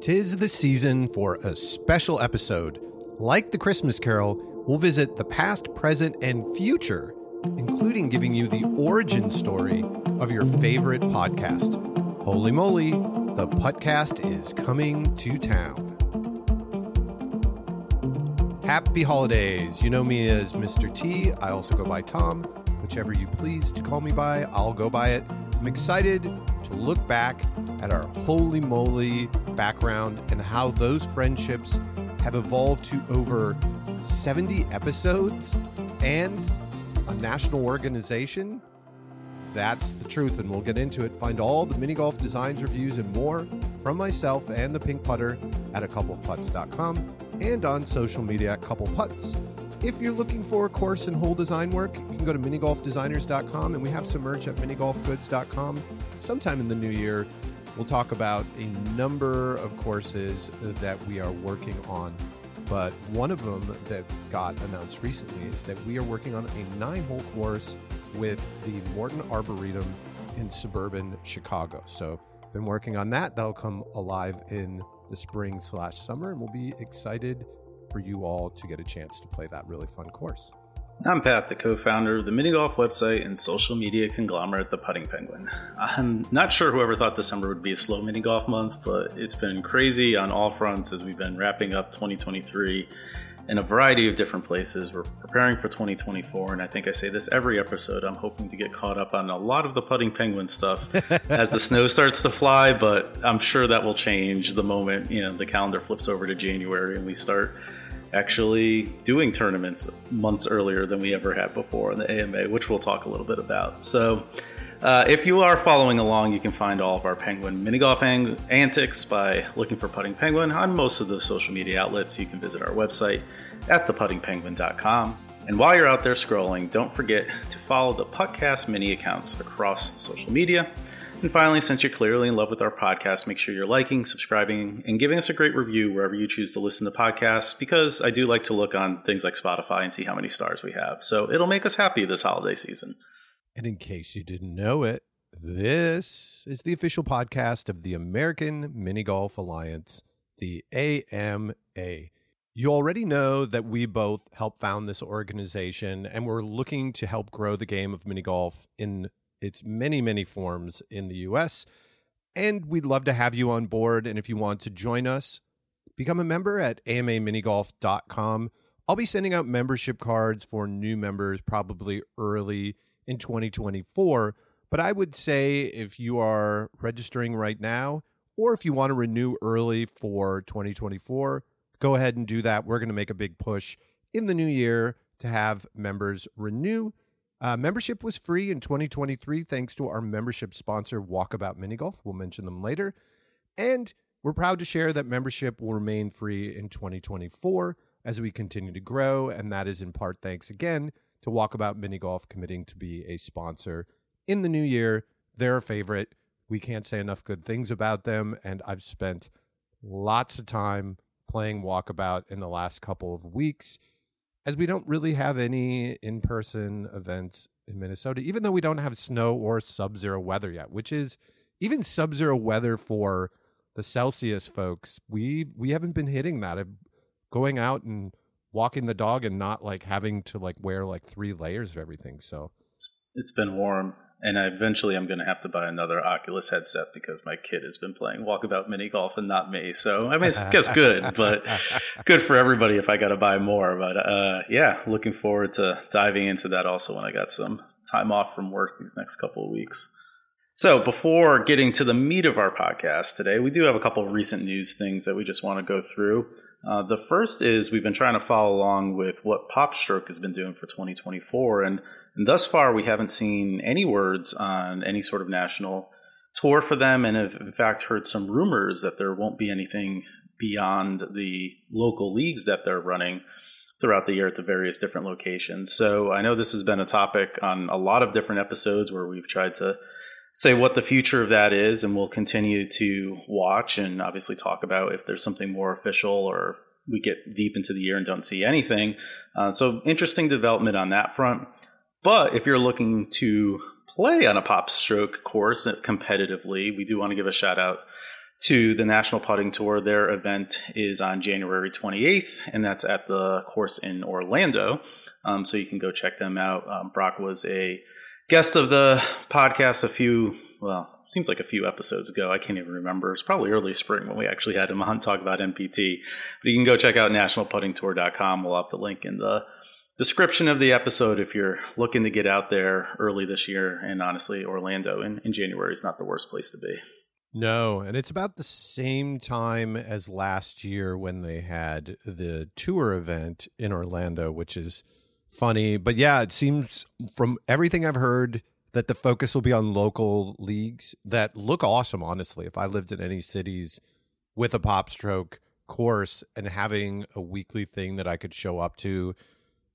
Tis the season for a special episode. Like the Christmas Carol, we'll visit the past, present, and future, including giving you the origin story of your favorite podcast. Holy moly, the podcast is coming to town. Happy holidays. You know me as Mr. T. I also go by Tom. Whichever you please to call me by, I'll go by it. I'm excited to look back at our Holey Moley background and how those friendships have evolved to over 70 episodes and a national organization. That's the truth, and we'll get into it. Find all the mini golf designs, reviews, and more from myself and the Pink Putter at a coupleputts.com and on social media at Couple Putts. If you're looking for a course in hole design work, you can go to minigolfdesigners.com and we have some merch at minigolfgoods.com. Sometime in the new year, we'll talk about a number of courses that we are working on. But one of them that got announced recently is that we are working on a nine hole course with the Morton Arboretum in suburban Chicago. So, been working on that. That'll come alive in the spring slash summer, and we'll be excited for you all to get a chance to play that really fun course. I'm Pat, the co founder of the mini golf website and social media conglomerate, The Putting Penguin. I'm not sure whoever thought December would be a slow mini golf month, but it's been crazy on all fronts as we've been wrapping up 2023 in a variety of different places. We're preparing for 2024, and I think I say this every episode. I'm hoping to get caught up on a lot of the Putting Penguin stuff as the snow starts to fly, but I'm sure that will change the moment you know the calendar flips over to January and we start actually doing tournaments months earlier than we ever had before in the AMA, which we'll talk a little bit about. So, uh, if you are following along, you can find all of our Penguin mini golf ang- antics by looking for Putting Penguin on most of the social media outlets. You can visit our website at theputtingpenguin.com. And while you're out there scrolling, don't forget to follow the Puttcast mini accounts across social media. And finally, since you're clearly in love with our podcast, make sure you're liking, subscribing, and giving us a great review wherever you choose to listen to podcasts, because I do like to look on things like Spotify and see how many stars we have. So it'll make us happy this holiday season. And in case you didn't know it, this is the official podcast of the American Mini Golf Alliance, the AMA. You already know that we both helped found this organization, and we're looking to help grow the game of mini golf in its many, many forms in the US. And we'd love to have you on board. And if you want to join us, become a member at amaminigolf.com. I'll be sending out membership cards for new members probably early in 2024. But I would say if you are registering right now, or if you want to renew early for 2024, go ahead and do that. We're going to make a big push in the new year to have members renew. Uh, membership was free in 2023 thanks to our membership sponsor, Walkabout Mini Golf. We'll mention them later. And we're proud to share that membership will remain free in 2024 as we continue to grow. And that is in part thanks again to Walkabout Mini Golf committing to be a sponsor in the new year. They're a favorite. We can't say enough good things about them. And I've spent lots of time playing Walkabout in the last couple of weeks as we don't really have any in person events in Minnesota, even though we don't have snow or sub zero weather yet, which is even sub zero weather for the Celsius folks. We we haven't been hitting that. Going out and walking the dog and not like having to like wear like three layers of everything. So it's, it's been warm and eventually I'm going to have to buy another Oculus headset because my kid has been playing walkabout mini golf and not me. So I mean, I guess good, but good for everybody if I got to buy more. But uh, yeah, looking forward to diving into that also when I got some time off from work these next couple of weeks. So before getting to the meat of our podcast today, we do have a couple of recent news things that we just want to go through. Uh, the first is we've been trying to follow along with what PopStroke has been doing for 2024, and, and thus far we haven't seen any words on any sort of national tour for them, and have in fact heard some rumors that there won't be anything beyond the local leagues that they're running throughout the year at the various different locations. So I know this has been a topic on a lot of different episodes where we've tried to say what the future of that is, and we'll continue to watch and obviously talk about if there's something more official or we get deep into the year and don't see anything. Uh, so interesting development on that front. But if you're looking to play on a PopStroke course competitively, we do want to give a shout out to the National Putting Tour. Their event is on January 28th, and that's at the course in Orlando. Um, so you can go check them out. Um, Brock was a guest of the podcast a few, well, seems like a few episodes ago. I can't even remember. It's probably early spring when we actually had him on talk about NPT. But you can go check out nationalputtingtour.com. We'll have the link in the description of the episode if you're looking to get out there early this year. And honestly, Orlando in, in January is not the worst place to be. No, and it's about the same time as last year when they had the tour event in Orlando, which is funny. But yeah, it seems from everything I've heard that the focus will be on local leagues that look awesome, honestly. If I lived in any cities with a PopStroke course and having a weekly thing that I could show up to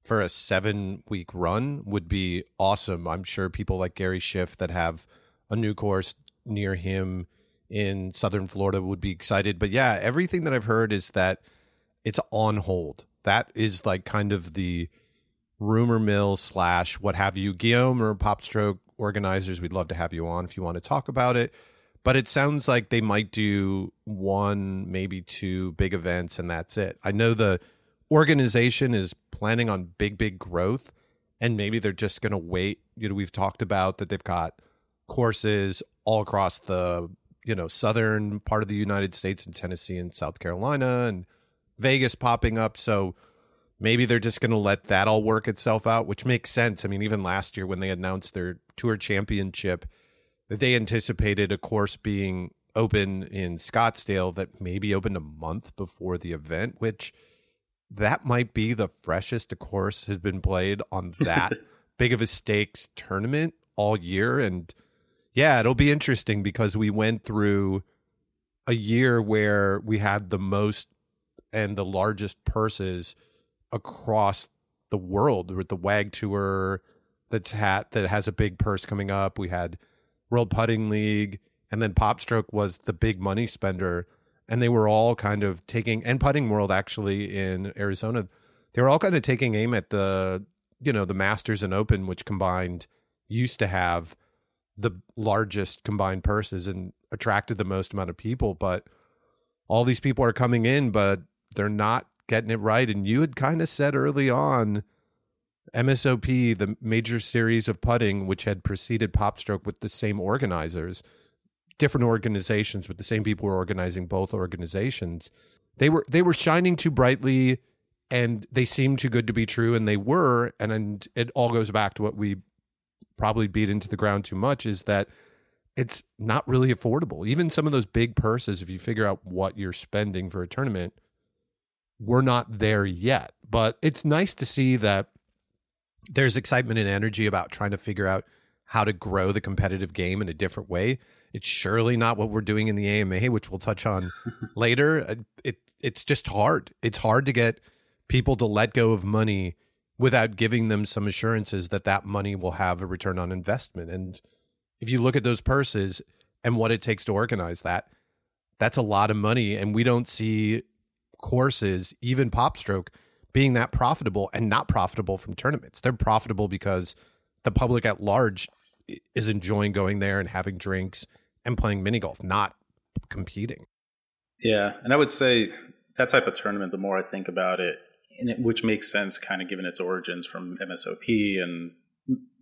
for a seven week run would be awesome. I'm sure people like Gary Schiff that have a new course near him in southern Florida would be excited. But yeah, everything that I've heard is that it's on hold. That is like kind of the rumor mill slash what have you. Guillaume or Popstroke organizers, we'd love to have you on if you want to talk about it. But it sounds like they might do one, maybe two big events, and that's it. I know the organization is planning on big, big growth, and maybe they're just going to wait. You know, we've talked about that they've got courses all across the you know southern part of the United States and Tennessee and South Carolina and Vegas popping up. So maybe they're just going to let that all work itself out, which makes sense. I mean, even last year when they announced their tour championship, that they anticipated a course being open in Scottsdale that maybe opened a month before the event, which that might be the freshest a course has been played on that big of a stakes tournament all year and yeah, it'll be interesting because we went through a year where we had the most and the largest purses across the world with the WAG Tour that's hat that has a big purse coming up. We had World Putting League, and then Popstroke was the big money spender, and they were all kind of taking and Putting World actually in Arizona. They were all kind of taking aim at the you know the Masters and Open, which combined used to have the largest combined purses and attracted the most amount of people. But all these people are coming in, but they're not getting it right. And you had kind of said early on MSOP, the major series of putting, which had preceded Popstroke with the same organizers, different organizations with the same people who organizing both organizations. They were they were shining too brightly and they seemed too good to be true and they were and, and it all goes back to what we probably beat into the ground too much is that it's not really affordable. Even some of those big purses, if you figure out what you're spending for a tournament, we're not there yet. But it's nice to see that there's excitement and energy about trying to figure out how to grow the competitive game in a different way. It's surely not what we're doing in the AMA, which we'll touch on later. Uh, it it's just hard. It's hard to get people to let go of money without giving them some assurances that that money will have a return on investment. And if you look at those purses and what it takes to organize that, that's a lot of money. And we don't see courses, even Popstroke, being that profitable and not profitable from tournaments. They're profitable because the public at large is enjoying going there and having drinks and playing mini golf, not competing. Yeah. And I would say that type of tournament, the more I think about it, it, which makes sense, kind of given its origins from MSOP and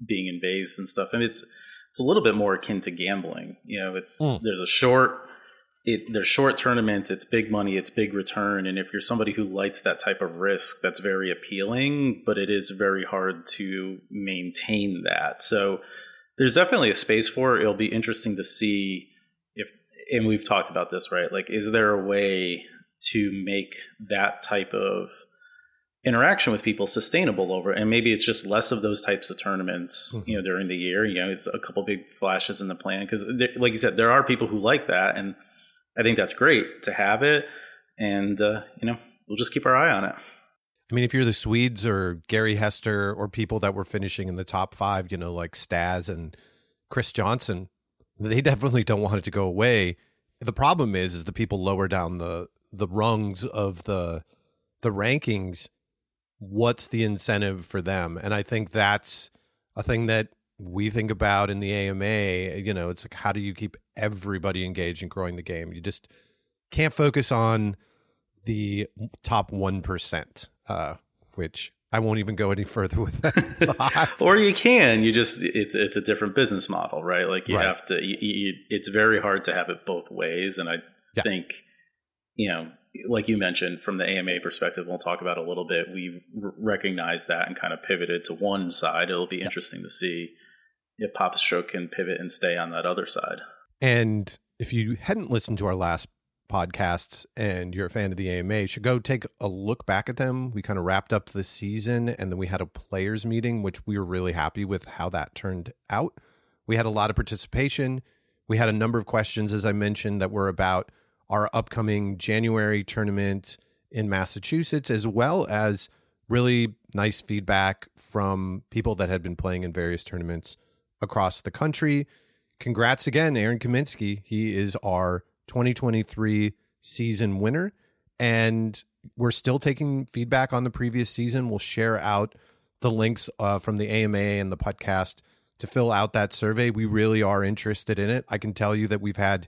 being in base and stuff. And it's it's a little bit more akin to gambling. You know, it's mm. there's a short it there's short tournaments, it's big money, it's big return, and if you're somebody who likes that type of risk, that's very appealing. But it is very hard to maintain that. So there's definitely a space for it. It'll be interesting to see if, and we've talked about this, right? Like, is there a way to make that type of interaction with people sustainable over and maybe it's just less of those types of tournaments mm-hmm. you know during the year you know it's a couple big flashes in the plan because like you said there are people who like that and i think that's great to have it and uh, you know we'll just keep our eye on it i mean if you're the swedes or gary hester or people that were finishing in the top five you know like stas and chris johnson they definitely don't want it to go away the problem is is the people lower down the the rungs of the the rankings what's the incentive for them? And I think that's a thing that we think about in the AMA. You know, it's like how do you keep everybody engaged in growing the game. You just can't focus on the top 1%, uh, which I won't even go any further with that. or you can. You just it's it's a different business model, right? Like you right. have to. You, you, it's very hard to have it both ways, and I yeah. think you know, like you mentioned, from the AMA perspective, we'll talk about a little bit. We recognized that and kind of pivoted to one side. It'll be yeah. interesting to see if PopStroke can pivot and stay on that other side. And if you hadn't listened to our last podcasts and you're a fan of the AMA, should go take a look back at them. We kind of wrapped up the season and then we had a players meeting, which we were really happy with how that turned out. We had a lot of participation. We had a number of questions, as I mentioned, that were about our upcoming January tournament in Massachusetts, as well as really nice feedback from people that had been playing in various tournaments across the country. Congrats again, Aaron Kaminsky. He is our 2023 season winner. And we're still taking feedback on the previous season. We'll share out the links uh, from the AMA and the podcast to fill out that survey. We really are interested in it. I can tell you that we've had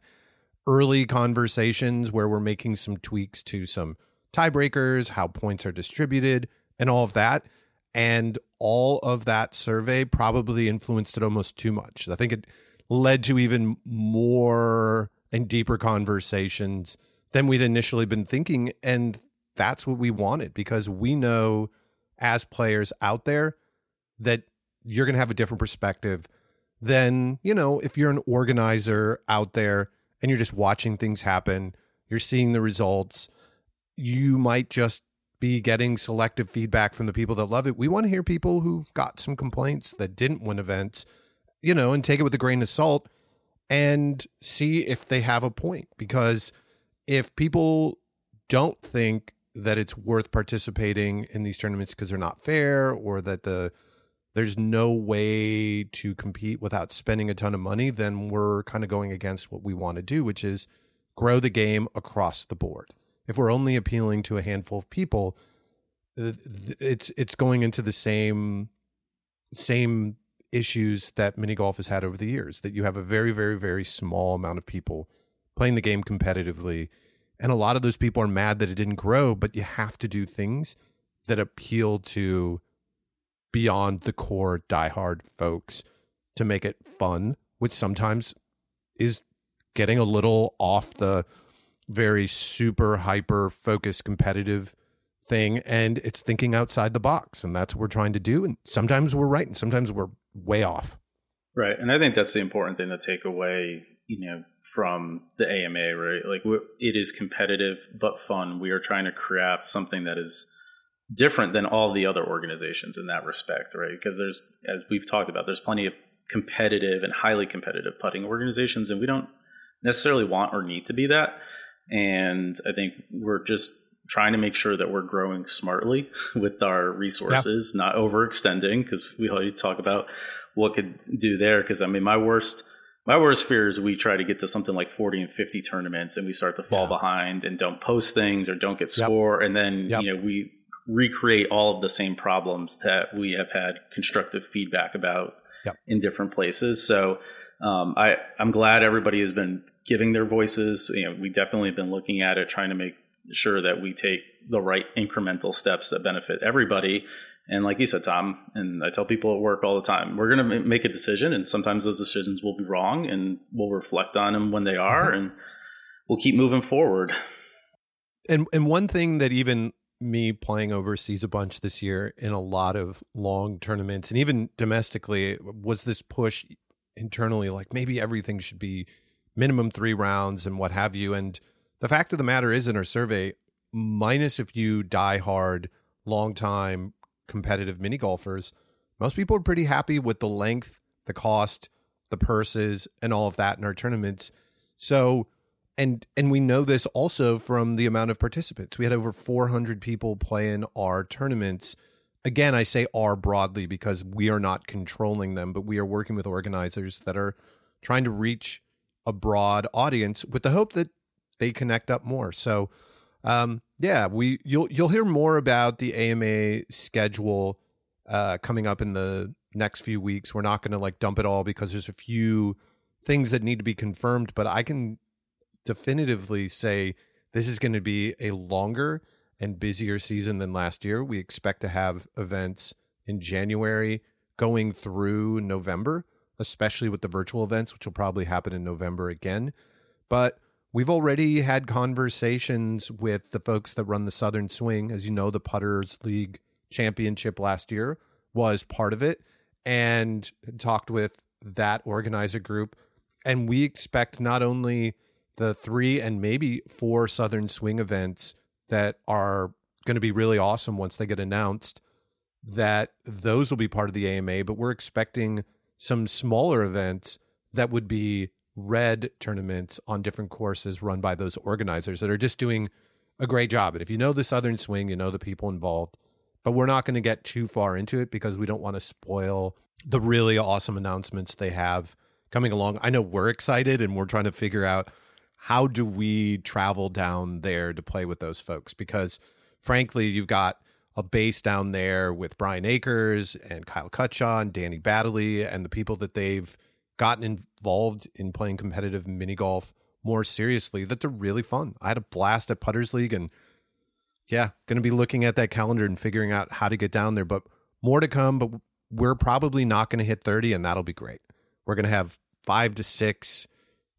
early conversations where we're making some tweaks to some tiebreakers, how points are distributed, and all of that. And all of that survey probably influenced it almost too much. I think it led to even more and deeper conversations than we'd initially been thinking. And that's what we wanted because we know as players out there that you're going to have a different perspective than, you know, if you're an organizer out there and you're just watching things happen, you're seeing the results, you might just be getting selective feedback from the people that love it. We want to hear people who've got some complaints that didn't win events, you know, and take it with a grain of salt and see if they have a point. Because if people don't think that it's worth participating in these tournaments because they're not fair or that the there's no way to compete without spending a ton of money, then we're kind of going against what we want to do, which is grow the game across the board. If we're only appealing to a handful of people, it's it's going into the same same issues that mini golf has had over the years that you have a very very very small amount of people playing the game competitively and a lot of those people are mad that it didn't grow but you have to do things that appeal to beyond the core diehard folks to make it fun which sometimes is getting a little off the very super hyper focused competitive thing and it's thinking outside the box and that's what we're trying to do and sometimes we're right and sometimes we're way off. Right. And I think that's the important thing to take away, you know, from the AMA, right? Like it is competitive but fun. We are trying to craft something that is different than all the other organizations in that respect, right? Because there's, as we've talked about, there's plenty of competitive and highly competitive putting organizations, and we don't necessarily want or need to be that. And I think we're just trying to make sure that we're growing smartly with our resources, not overextending because we always talk about what could do there. Because I mean, my worst my worst fear is we try to get to something like 40 and 50 tournaments and we start to fall yeah. behind and don't post things or don't get score yep. and then yep. you know we recreate all of the same problems that we have had constructive feedback about yep. in different places so um, I, I'm glad everybody has been giving their voices. You know, we definitely have been looking at it, trying to make sure that we take the right incremental steps that benefit everybody. And like you said, Tom, and I tell people at work all the time, we're going to make a decision, and sometimes those decisions will be wrong, and we'll reflect on them when they are, mm-hmm. and we'll keep moving forward. And and one thing that even me playing overseas a bunch this year in a lot of long tournaments and even domestically was this push internally like maybe everything should be minimum 3 rounds and what have you and the fact of the matter is, in our survey, minus if you die hard, long time competitive mini golfers, most people are pretty happy with the length, the cost, the purses, and all of that in our tournaments. So, and and we know this also from the amount of participants. We had over 400 people play in our tournaments. Again, I say "are" broadly because we are not controlling them, but we are working with organizers that are trying to reach a broad audience with the hope that they connect up more. So, um, yeah, we you'll you'll hear more about the AMA schedule uh, coming up in the next few weeks. We're not going to like dump it all because there's a few things that need to be confirmed, but I can definitively say this is going to be a longer and busier season than last year. We expect to have events in January going through November, especially with the virtual events, which will probably happen in November again. But we've already had conversations with the folks that run the Southern Swing. As you know, the Putters League Championship last year was part of it, and talked with that organizer group. And we expect not only the three and maybe four Southern Swing events that are going to be really awesome once they get announced, that those will be part of the AMA, but we're expecting some smaller events that would be red tournaments on different courses run by those organizers that are just doing a great job. And if you know the Southern Swing, you know the people involved. But we're not going to get too far into it because we don't want to spoil the really awesome announcements they have coming along. I know we're excited and we're trying to figure out how do we travel down there to play with those folks? Because frankly, you've got a base down there with Brian Akers and Kyle Kutshaw and Danny Baddeley and the people that they've gotten involved in playing competitive mini golf more seriously that they're really fun. I had a blast at Putters League and yeah, going to be looking at that calendar and figuring out how to get down there, but more to come, but we're probably not going to hit 30 and that'll be great. We're going to have 5 to 6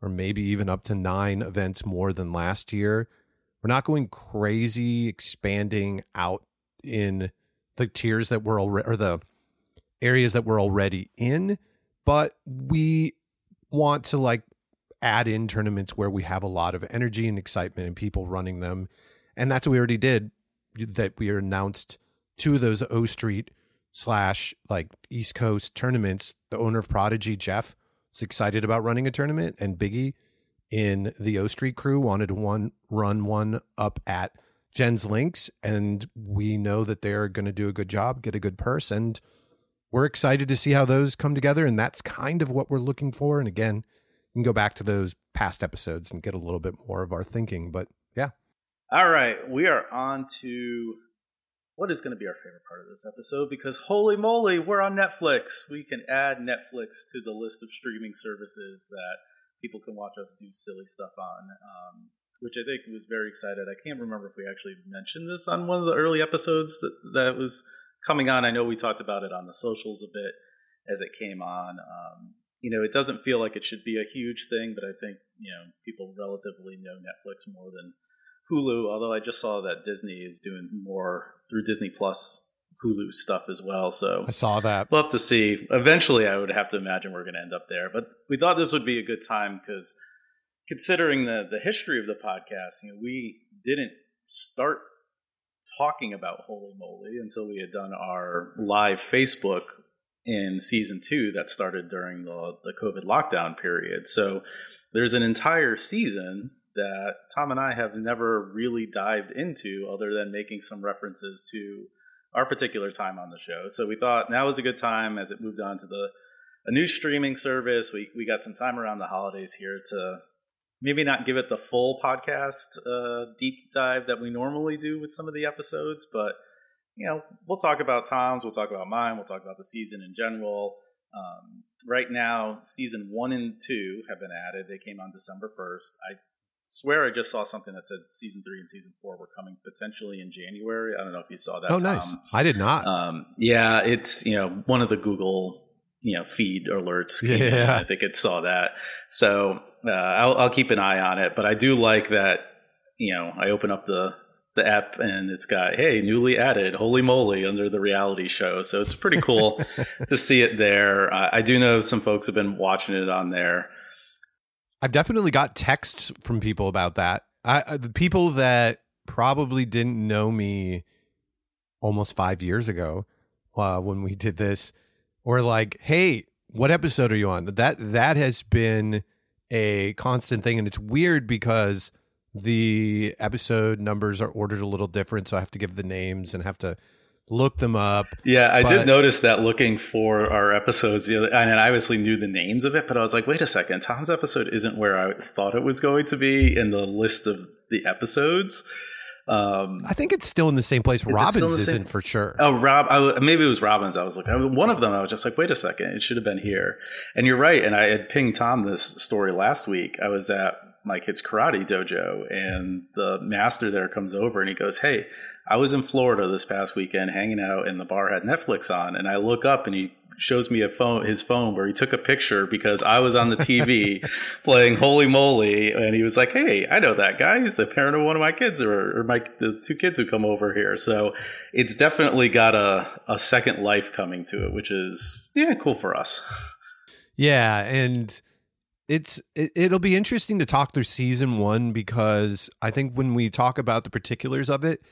or maybe even up to nine events more than last year. We're not going crazy expanding out in the tiers that we're already or the areas that we're already in, but we want to like add in tournaments where we have a lot of energy and excitement and people running them. And that's what we already did. That we announced two of those O Street slash like East Coast tournaments. The owner of Prodigy, Jeff, was excited about running a tournament, and Biggie in the O Street crew wanted to one run one up at Jen's Links, and we know that they're going to do a good job, get a good purse, and we're excited to see how those come together. And that's kind of what we're looking for. And again, you can go back to those past episodes and get a little bit more of our thinking. But yeah. All right, we are on to what is going to be our favorite part of this episode because holy moly, we're on Netflix. We can add Netflix to the list of streaming services that people can watch us do silly stuff on, um, which I think was very excited. I can't remember if we actually mentioned this on one of the early episodes that, that was coming on. I know we talked about it on the socials a bit as it came on. Um, you know, it doesn't feel like it should be a huge thing, but I think, you know, people relatively know Netflix more than Hulu, although I just saw that Disney is doing more through Disney Plus Hulu stuff as well. So I saw that. Have to see. Eventually, I would have to imagine we're going to end up there. But we thought this would be a good time because considering the the history of the podcast, you know, we didn't start talking about Holey Moley until we had done our live Facebook in season two that started during the the COVID lockdown period. So there's an entire season that Tom and I have never really dived into other than making some references to our particular time on the show. So we thought now was a good time as it moved on to the a new streaming service. We we got some time around the holidays here to maybe not give it the full podcast uh, deep dive that we normally do with some of the episodes, but you know we'll talk about Tom's, we'll talk about mine, we'll talk about the season in general. Um, right now, season one and two have been added. They came on December first. I swear I just saw something that said season three and season four were coming potentially in January. I don't know if you saw that. Oh, Tom. nice. I did not. Um, yeah, it's you know one of the Google you know feed alerts. Yeah, I think it saw that. So uh, I'll, I'll keep an eye on it. But I do like that. You know, I open up the the app and it's got hey newly added Holey Moley under the reality show so it's pretty cool to see it there uh, i do know some folks have been watching it on there I've definitely got texts from people about that. I, the people that probably didn't know me almost five years ago uh, when we did this, or like, "Hey, what episode are you on?" That that has been a constant thing, and it's weird because the episode numbers are ordered a little different, so I have to give the names and have to look them up. Yeah, I but, did notice that looking for our episodes, and I obviously knew the names of it, but I was like, wait a second, Tom's episode isn't where I thought it was going to be in the list of the episodes. Um, I think it's still in the same place. Is Robbins in same- isn't for sure. Oh, Rob, I, maybe it was Robbins. I was like, I, one of them. I was just like, wait a second, it should have been here. And you're right. And I had pinged Tom this story last week. I was at my kid's karate dojo, and the master there comes over and he goes, "Hey, I was in Florida this past weekend, hanging out, and the bar had Netflix on. And I look up, and he shows me a phone, his phone, where he took a picture because I was on the TV playing Holey Moley, and he was like, "Hey, I know that guy. He's the parent of one of my kids, or, or my the two kids who come over here." So it's definitely got a a second life coming to it, which is yeah, cool for us. Yeah, and it's it, it'll be interesting to talk through season 1 because I think when we talk about the particulars of it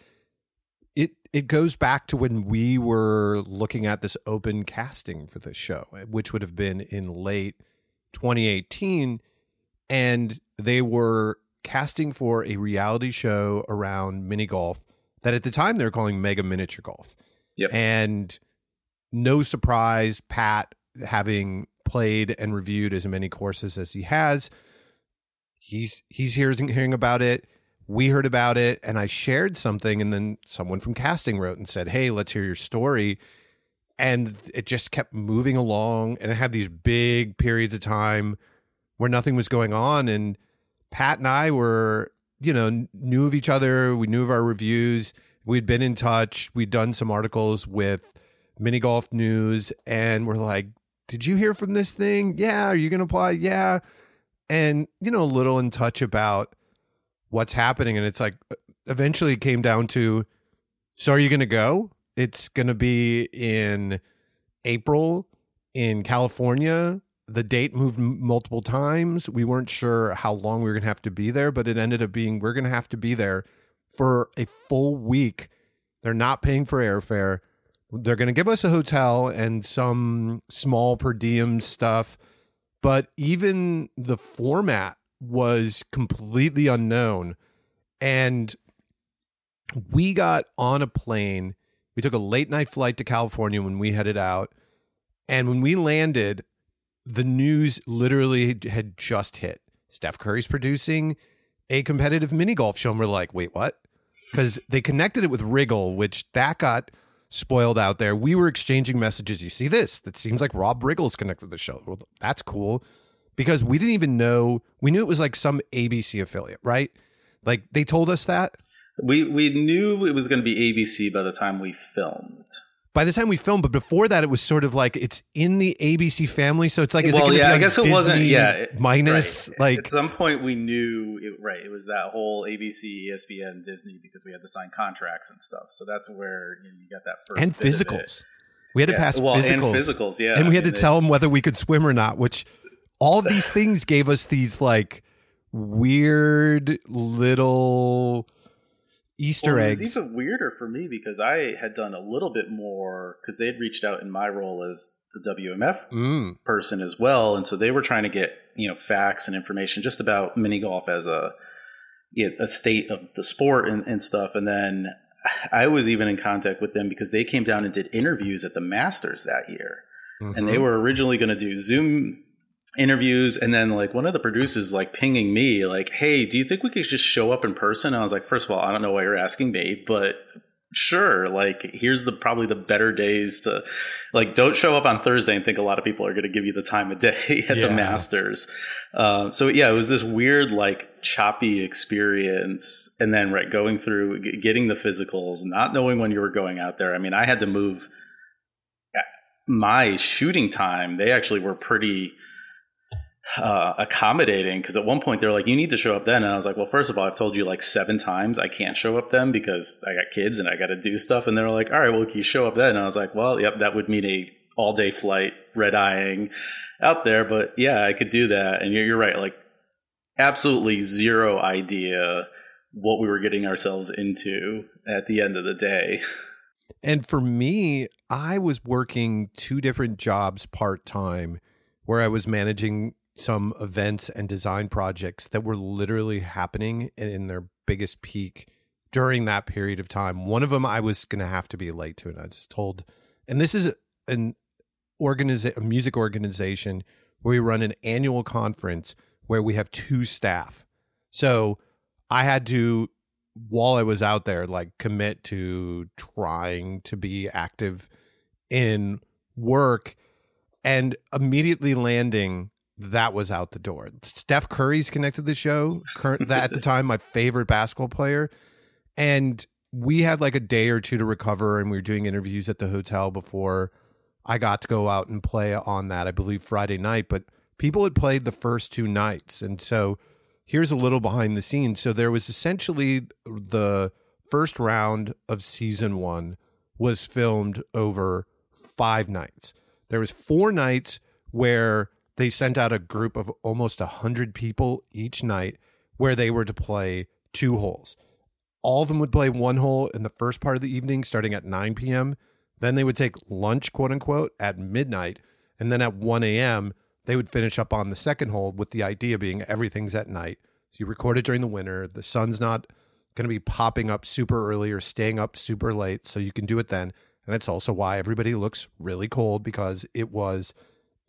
it goes back to when we were looking at this open casting for the show, eh, which would have been in late 2018 and they were casting for a reality show around mini golf that at the time they were calling Mega Miniature Golf. Yep. And no surprise, Pat having played and reviewed as many courses as he has, he's he's hearing hearing about it. We heard about it, and I shared something, and then someone from casting wrote and said, "Hey, let's hear your story." And it just kept moving along, and it had these big periods of time where nothing was going on, and Pat and I were, you know, knew of each other. We knew of our reviews. We'd been in touch. We'd done some articles with Mini Golf News, and we're like, "Did you hear from this thing? Yeah. Are you going to apply? Yeah." And you know, a little in touch about what's happening, and it's like eventually it came down to, "So are you going to go?" It's going to be in April in California. The date moved multiple times. We weren't sure how long we were going to have to be there, but it ended up being we're going to have to be there for a full week. They're not paying for airfare. They're going to give us a hotel and some small per diem stuff, but even the format was completely unknown. And we got on a plane. We took a late night flight to California when we headed out. And when we landed, the news literally had just hit. Steph Curry's producing a competitive mini golf show. And we're like, wait, what? Because they connected it with Riggle, which that got spoiled out there. We were exchanging messages. You see this? That seems like Rob Riggle's connected to the show. Well, that's cool. Because we didn't even know, we knew it was like some ABC affiliate, right? Like they told us that. We we knew it was going to be ABC by the time we filmed. By the time we filmed, but before that, it was sort of like it's in the ABC family, so it's like, is Well, gonna yeah, be I guess it wasn't- yeah, it- minus Right. like at some point we knew it, right. It was that whole ABC, ESPN, Disney because we had to sign contracts and stuff. So that's where you, know, you got that first and it. physicals. We had to pass well, physicals, and physicals, yeah, and we had to it- tell them whether we could swim or not. Which all of these things gave us these like weird little Easter Well, eggs. It was even weirder for me because I had done a little bit more because they had reached out in my role as the WMF Mm. person as well, and so they were trying to get you know facts and information just about mini golf as a a state of the sport and, and stuff. And then I was even in contact with them because they came down and did interviews at the Masters that year, and they Mhm. were originally going to do Zoom interviews and then like one of the producers like pinging me like hey do you think we could just show up in person? And i was like first of all i don't know why you're asking me but sure like here's the probably the better days to like don't show up on thursday and think a lot of people are going to give you the time of day at Yeah. the masters. Uh, so yeah it was this weird like choppy experience and then right going through g- getting the physicals not knowing when you were going out there. I mean i had to move my shooting time they actually were pretty uh, accommodating because at one point they're like, you need to show up then. And I was like, well, first of all, I've told you like seven times I can't show up then because I got kids and I got to do stuff. And they're like, all right, well, can you show up then? And I was like, well, yep, that would mean a all day flight, red eyeing out there. But yeah, I could do that. And you're, you're right. Like, absolutely zero idea what we were getting ourselves into at the end of the day. And for me, I was working two different jobs part time where I was managing some events and design projects that were literally happening in their biggest peak during that period of time. One of them I was going to have to be late to, and I was told, and this is an organiza- a music organization where we run an annual conference where we have two staff. So I had to while I was out there, like commit to trying to be active in work and immediately landing that was out the door. Steph Curry's connected to the show. Current that at the time my favorite basketball player. And we had like a day or two to recover and we were doing interviews at the hotel before I got to go out and play on that, I believe Friday night, but people had played the first two nights. And so here's a little behind the scenes. So there was essentially the first round of season 1 was filmed over 5 nights. There was 4 nights where they sent out a group of almost 100 people each night where they were to play two holes. All of them would play one hole in the first part of the evening starting at 9 p.m. Then they would take lunch, quote unquote, at midnight. And then at 1 a.m., they would finish up on the second hole with the idea being everything's at night. So you record it during the winter. The sun's not going to be popping up super early or staying up super late. So you can do it then. And it's also why everybody looks really cold because it was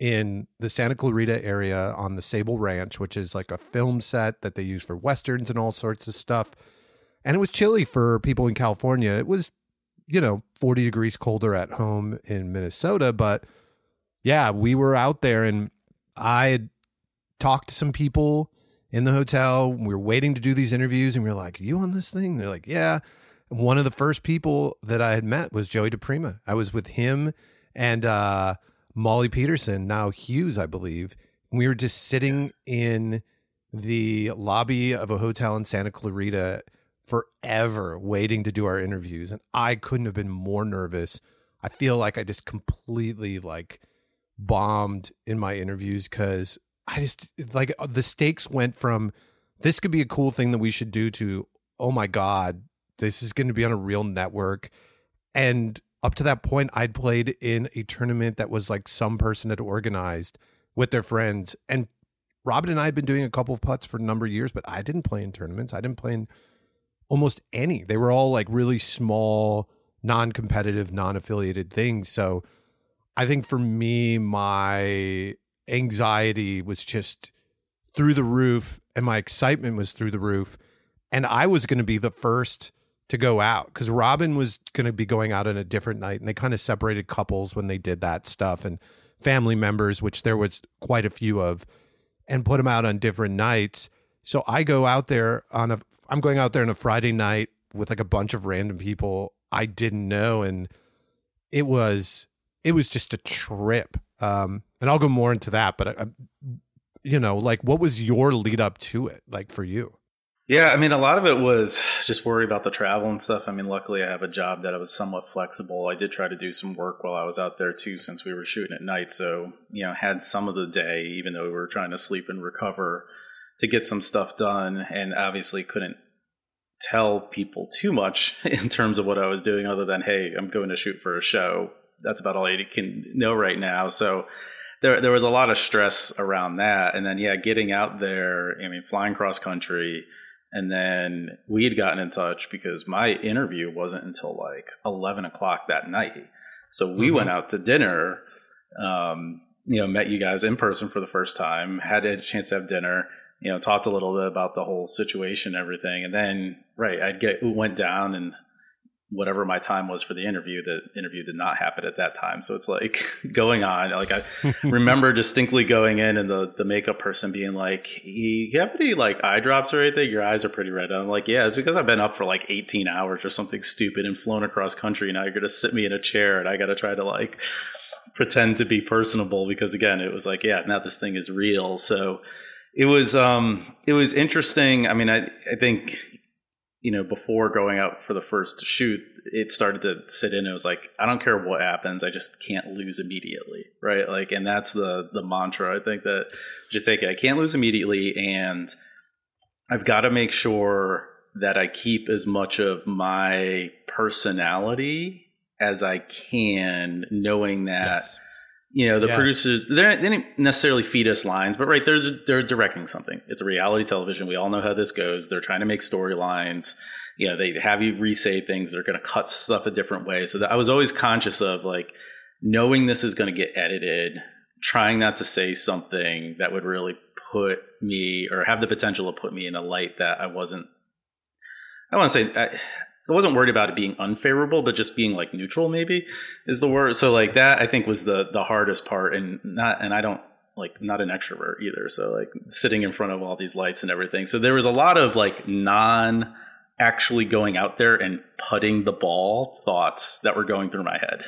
in the Santa Clarita area on the Sable Ranch, which is like a film set that they use for westerns and all sorts of stuff. And it was chilly for people in California. It was you know, 40 degrees colder at home in Minnesota. But yeah, we were out there and I had talked to some people in the hotel. We were waiting to do these interviews and we were like, Are you on this thing? And they're like, Yeah. One of the first people that I had met was Joey DePrima. I was with him and uh, Molly Peterson, now Hughes, I believe. We were just sitting yes. in the lobby of a hotel in Santa Clarita forever waiting to do our interviews and I couldn't have been more nervous. I feel like I just completely like bombed in my interviews cuz I just like uh, the stakes went from this could be a cool thing that we should do to oh my god, this is going to be on a real network and up to that point I'd played in a tournament that was like some person had organized with their friends and Robin and I had been doing a couple of putts for a number of years, but I didn't play in tournaments. I didn't play in almost any. They were all like really small, non competitive, non affiliated things. So I think for me, my anxiety was just through the roof and my excitement was through the roof. And I was going to be the first to go out because Robin was going to be going out on a different night. And they kind of separated couples when they did that stuff and family members, which there was quite a few of, and put them out on different nights. So I go out there on a I'm going out there on a Friday night with like a bunch of random people I didn't know, and it was it was just a trip. Um, and I'll go more into that, but I, uh, I, you know, like what was your lead up to it, like for you? Yeah, I mean, a lot of it was just worry about the travel and stuff. I mean, luckily, I have a job that I was somewhat flexible. I did try to do some work while I was out there too, since we were shooting at night. So, you know, had some of the day, even though we were trying to sleep and recover to get some stuff done and obviously couldn't tell people too much in terms of what I was doing other than hey, I'm going to shoot for a show. That's about all I can know right now. So there there was a lot of stress around that and then yeah, getting out there, I mean flying cross country and then we had gotten in touch because my interview wasn't until like 11 o'clock that night. So we mm-hmm. went out to dinner um, you know, met you guys in person for the first time, had a chance to have dinner you know, talked a little bit about the whole situation and everything. And then, right, I'd get, went down and whatever my time was for the interview, the interview did not happen at that time. So it's like going on, like I remember distinctly going in and the, the makeup person being like, you have any like eye drops or anything? Your eyes are pretty red. I'm like, yeah, it's because I've been up for like 18 hours or something stupid and flown across country. Now you're going to sit me in a chair and I got to try to like pretend to be personable because again, it was like, yeah, now this thing is real. So, it was um it was interesting. I mean, I I think you know before going out for the first shoot, it started to sit in. It was like I don't care what happens, I just can't lose immediately, right? Like, and that's the the mantra I think that just take it. I can't lose immediately, and I've got to make sure that I keep as much of my personality as I can, knowing that. Yes you know the yes. producers they didn't necessarily feed us lines but right there's they're directing something. It's a reality television. We all know how this goes. They're trying to make storylines. You know they have you re-say things. They're going to cut stuff a different way. So i was always conscious of like knowing this is going to get edited trying not to say something that would really put me or have the potential to put me in a light that i wasn't I want to say I, I wasn't worried about it being unfavorable, but just being like neutral maybe is the word. So like that I think was the the hardest part, and not and I don't like not an extrovert either. So like sitting in front of all these lights and everything. So there was a lot of like non actually going out there and putting the ball thoughts that were going through my head.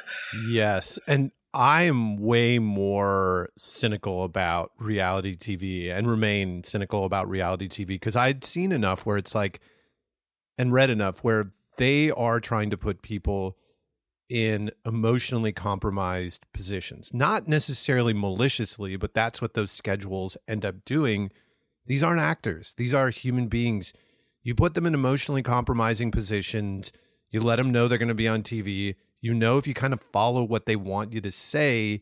Yes. And I am way more cynical about reality TV and remain cynical about reality TV because I'd seen enough where it's like, and read enough where they are trying to put people in emotionally compromised positions. Not necessarily maliciously, but that's what those schedules end up doing. These aren't actors, these are human beings. You put them in emotionally compromising positions, you let them know they're going to be on TV you know, if you kind of follow what they want you to say,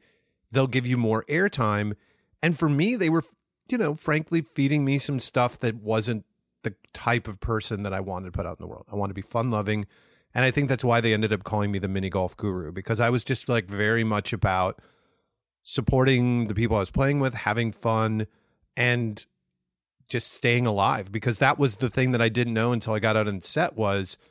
they'll give you more airtime. And for me, they were, you know, frankly, feeding me some stuff that wasn't the type of person that I wanted to put out in the world. I want to be fun loving. And I think that's why they ended up calling me the mini golf guru because I was just like very much about supporting the people I was playing with, having fun, and just staying alive because that was the thing that I didn't know until I got out on set was –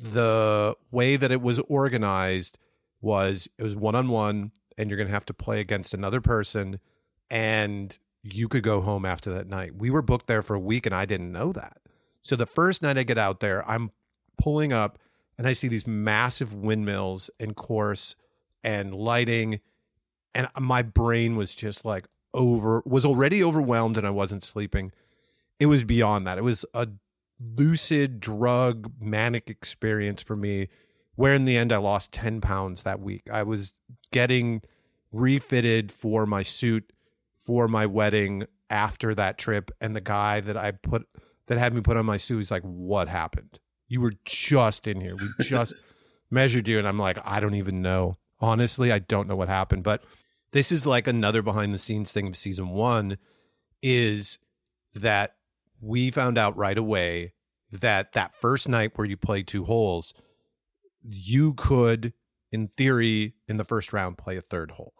the way that it was organized was it was one on one, and you're going to have to play against another person, and you could go home after that night. We were booked there for a week, and I didn't know that. So the first night I get out there, I'm pulling up, and I see these massive windmills and course and lighting, and my brain was just like over was already overwhelmed, and I wasn't sleeping. It was beyond that. It was a lucid drug manic experience for me where in the end I lost 10 pounds that week. I was getting refitted for my suit for my wedding after that trip and the guy that I put that had me put on my suit was like what happened? You were just in here. We just measured you and I'm like I don't even know. Honestly, I don't know what happened, but this is like another behind the scenes thing of season 1 is that we found out right away that that first night where you play two holes, you could, in theory, in the first round, play a third hole.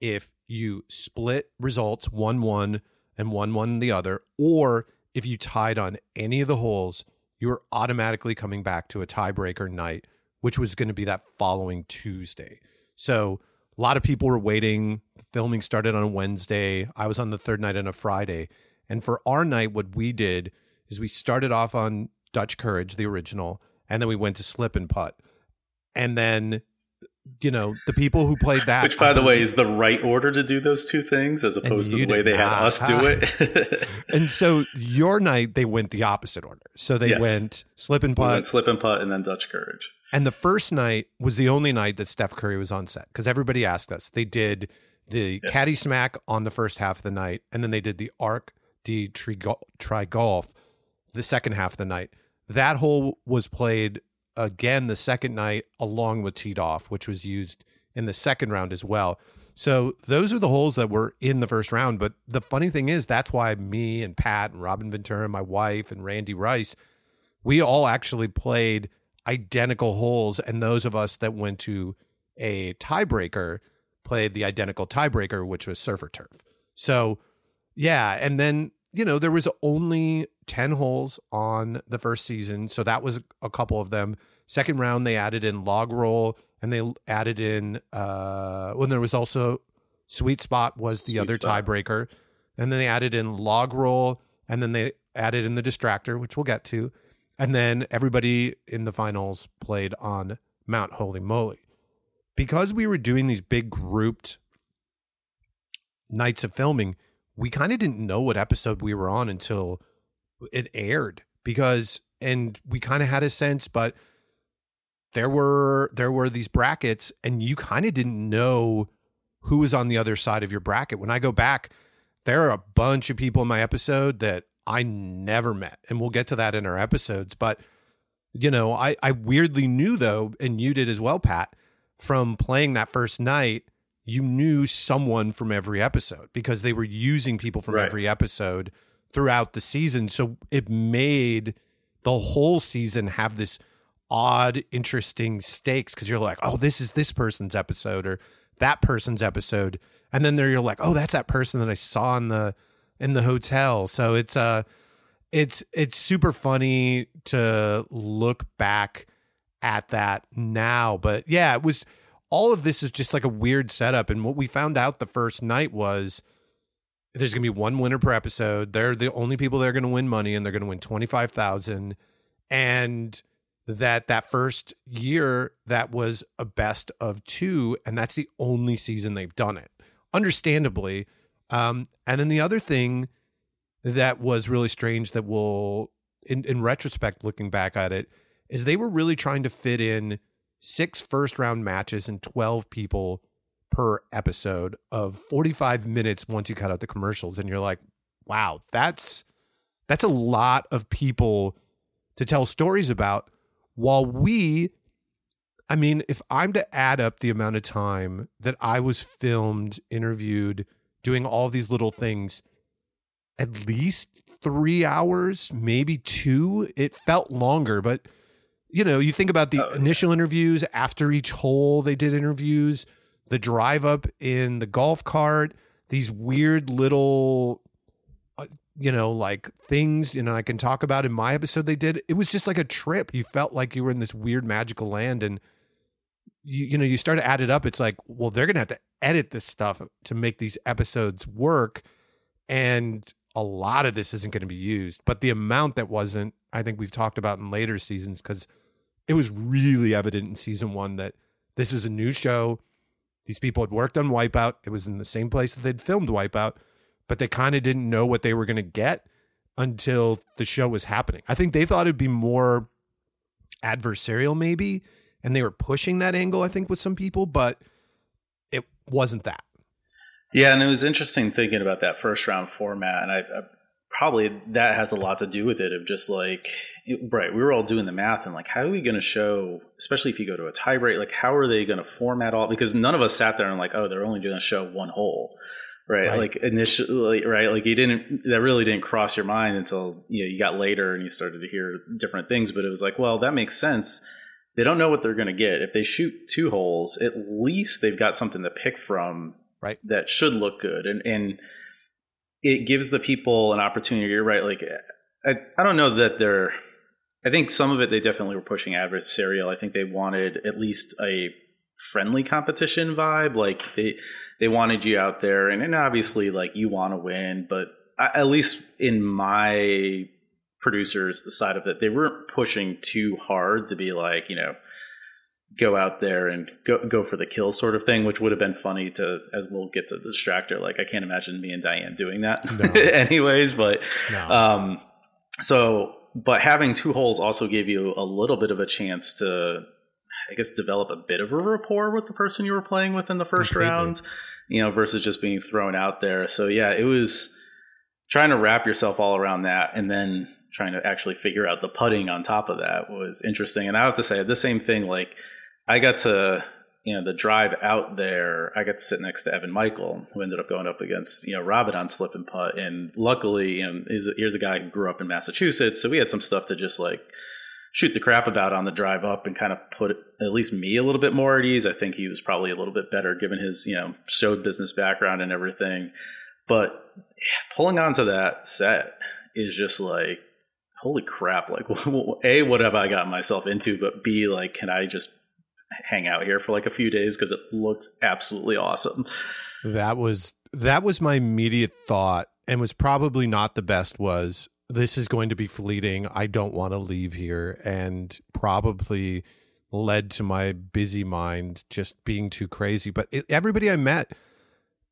If you split results 1 1 and 1 1 the other, or if you tied on any of the holes, you were automatically coming back to a tiebreaker night, which was going to be that following Tuesday. So a lot of people were waiting. Filming started on a Wednesday. I was on the third night on a Friday. And for our night, what we did is we started off on Dutch Courage, the original, and then we went to Slip and Putt. And then you know the people who played that which by the way is the right order to do those two things as opposed to the way they had us do it. And so your night they went the opposite order. So they yes. went slip and putt we slip and putt and then dutch courage. And the first night was the only night that steph curry was on set because everybody asked us. They did the yep. caddy smack on the first half of the night and then they did the arc de tri golf the second half of the night. That hole was played again the second night along with teed off, which was used in the second round as well. So those are the holes that were in the first round. But the funny thing is, that's why me and Pat and Robin Ventura, and my wife, and Randy Rice, we all actually played identical holes. And those of us that went to a tiebreaker played the identical tiebreaker, which was surfer turf. So, yeah. And then you know, there was only 10 holes on the first season. So that was a couple of them. Second round, they added in log roll and they added in, uh, when there was also sweet spot was the sweet other spot. tiebreaker. And then they added in log roll and then they added in the distractor, which we'll get to. And then everybody in the finals played on Mount Holey Moley. Because we were doing these big grouped nights of filming, we kind of didn't know what episode we were on until it aired because and we kind of had a sense but there were there were these brackets and you kind of didn't know who was on the other side of your bracket. When i go back there are a bunch of people in my episode that i never met and we'll get to that in our episodes but you know i i weirdly knew though and you did as well pat from playing that first night you knew someone from every episode because they were using people from right. every episode throughout the season. So it made the whole season have this odd, interesting stakes because you're like, oh, this is this person's episode or that person's episode. And then there you're like, oh, that's that person that I saw in the in the hotel. So it's uh it's it's super funny to look back at that now, but yeah, it was all of this is just like a weird setup. And what we found out the first night was there's gonna be one winner per episode. They're the only people that are gonna win money, and they're gonna win twenty five thousand. And that that first year that was a best of two, and that's the only season they've done it. Understandably, um, and then the other thing that was really strange that will, in, in retrospect, looking back at it, is they were really trying to fit in six first round matches and 12 people per episode of 45 minutes once you cut out the commercials. And you're like wow that's that's a lot of people to tell stories about while we i mean if i'm to add up the amount of time that i was filmed interviewed doing all these little things at least three hours maybe two it felt longer but you know, you think about the oh, initial yeah. interviews after each hole, they did interviews, the drive up in the golf cart, these weird little, uh, you know, like things, you know, I can talk about in my episode they did. It was just like a trip. You felt like you were in this weird magical land. And, you, you know, you start to add it up. It's like, well, they're going to have to edit this stuff to make these episodes work. And a lot of this isn't going to be used. But the amount that wasn't, I think we've talked about in later seasons because it was really evident in season one that this is a new show. These people had worked on Wipeout. It was in the same place that they'd filmed Wipeout, but they kind of didn't know what they were going to get until the show was happening. I think they thought it'd be more adversarial, maybe, and they were pushing that angle, I think, with some people, but it wasn't that. Yeah, and it was interesting thinking about that first round format, and I, I probably that has a lot to do with it of just like right we were all doing the math and like how are we going to show especially if you go to a tie break like how are they going to format all because none of us sat there and like oh they're only going to show one hole right? right? like initially right? Like you didn't that really didn't cross your mind until you know you got later and you started to hear different things but it was like well that makes sense. They don't know what they're going to get. If they shoot two holes at least they've got something to pick from right. that should look good. And and it gives the people an opportunity. You're right. Like, I, I don't know that they're, I think some of it they definitely were pushing adversarial. I think they wanted at least a friendly competition vibe. Like they, they wanted you out there and, and obviously like you want to win, but I, at least in my producers, side of it, they weren't pushing too hard to be like, you know, go out there and go go for the kill sort of thing, which would have been funny to as we'll get to the distractor. Like I can't imagine me and Diane doing that no. anyways, but no. um so but having two holes also gave you a little bit of a chance to I guess develop a bit of a rapport with the person you were playing with in the first Completely. round, you know, versus just being thrown out there. So yeah, it was trying to wrap yourself all around that and then trying to actually figure out the putting on top of that was interesting. And I have to say the same thing like I got to you know the drive out there. I got to sit next to Evan Michael, who ended up going up against you know Robin on slip and putt. And luckily, you know, he's, here's a guy who grew up in Massachusetts, so we had some stuff to just like shoot the crap about on the drive up and kind of put at least me a little bit more at ease. I think he was probably a little bit better given his you know show business background and everything. But pulling onto that set is just like holy crap like a what have i gotten myself into but b like can i just hang out here for like a few days because it looks absolutely awesome. That was that was my immediate thought and was probably not the best was this is going to be fleeting. I don't want to leave here and probably led to my busy mind just being too crazy. But it, everybody I met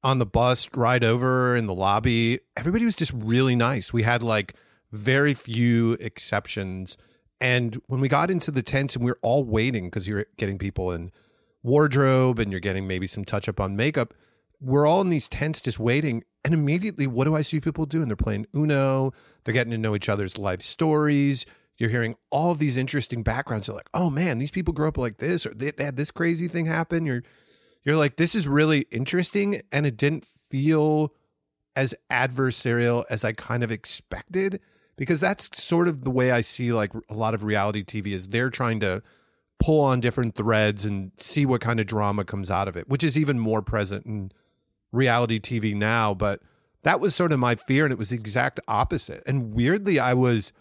on the bus ride over in the lobby, everybody was just really nice. We had like very few exceptions and when we got into the tent and we are all waiting because you're getting people in wardrobe and you're getting maybe some touch up on makeup, we're all in these tents just waiting. And immediately, what do I see people doing? They're playing Uno, they're getting to know each other's life stories. You're hearing all these interesting backgrounds. You're like, oh man, these people grew up like this, or they, they had this crazy thing happen. You're you're like, this is really interesting. And it didn't feel as adversarial as I kind of expected because that's sort of the way I see like a lot of reality TV is they're trying to pull on different threads and see what kind of drama comes out of it, which is even more present in reality TV now. But that was sort of my fear, and it was the exact opposite. And weirdly, I was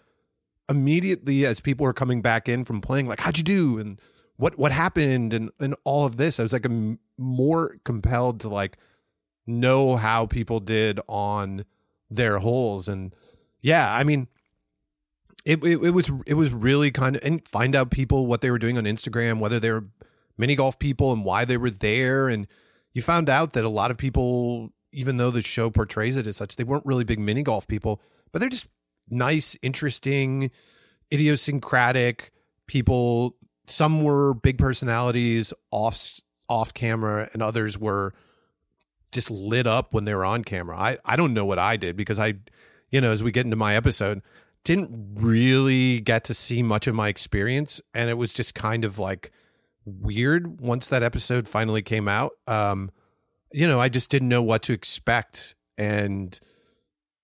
immediately as people were coming back in from playing, like, "How'd you do?" and what what happened, and and all of this. I was like, I'm more compelled to like know how people did on their holes, and yeah, I mean. It, it, it was it was really kind of and find out people what they were doing on Instagram, whether they were mini golf people and why they were there, and you found out that a lot of people even though the show portrays it as such, they weren't really big mini golf people, but they're just nice, interesting, idiosyncratic people. Some were big personalities off off camera, and others were just lit up when they were on camera. I I don't know what I did because I, you know, as we get into my episode, didn't really get to see much of my experience, and it was just kind of like weird once that episode finally came out. Um, you know, I just didn't know what to expect. And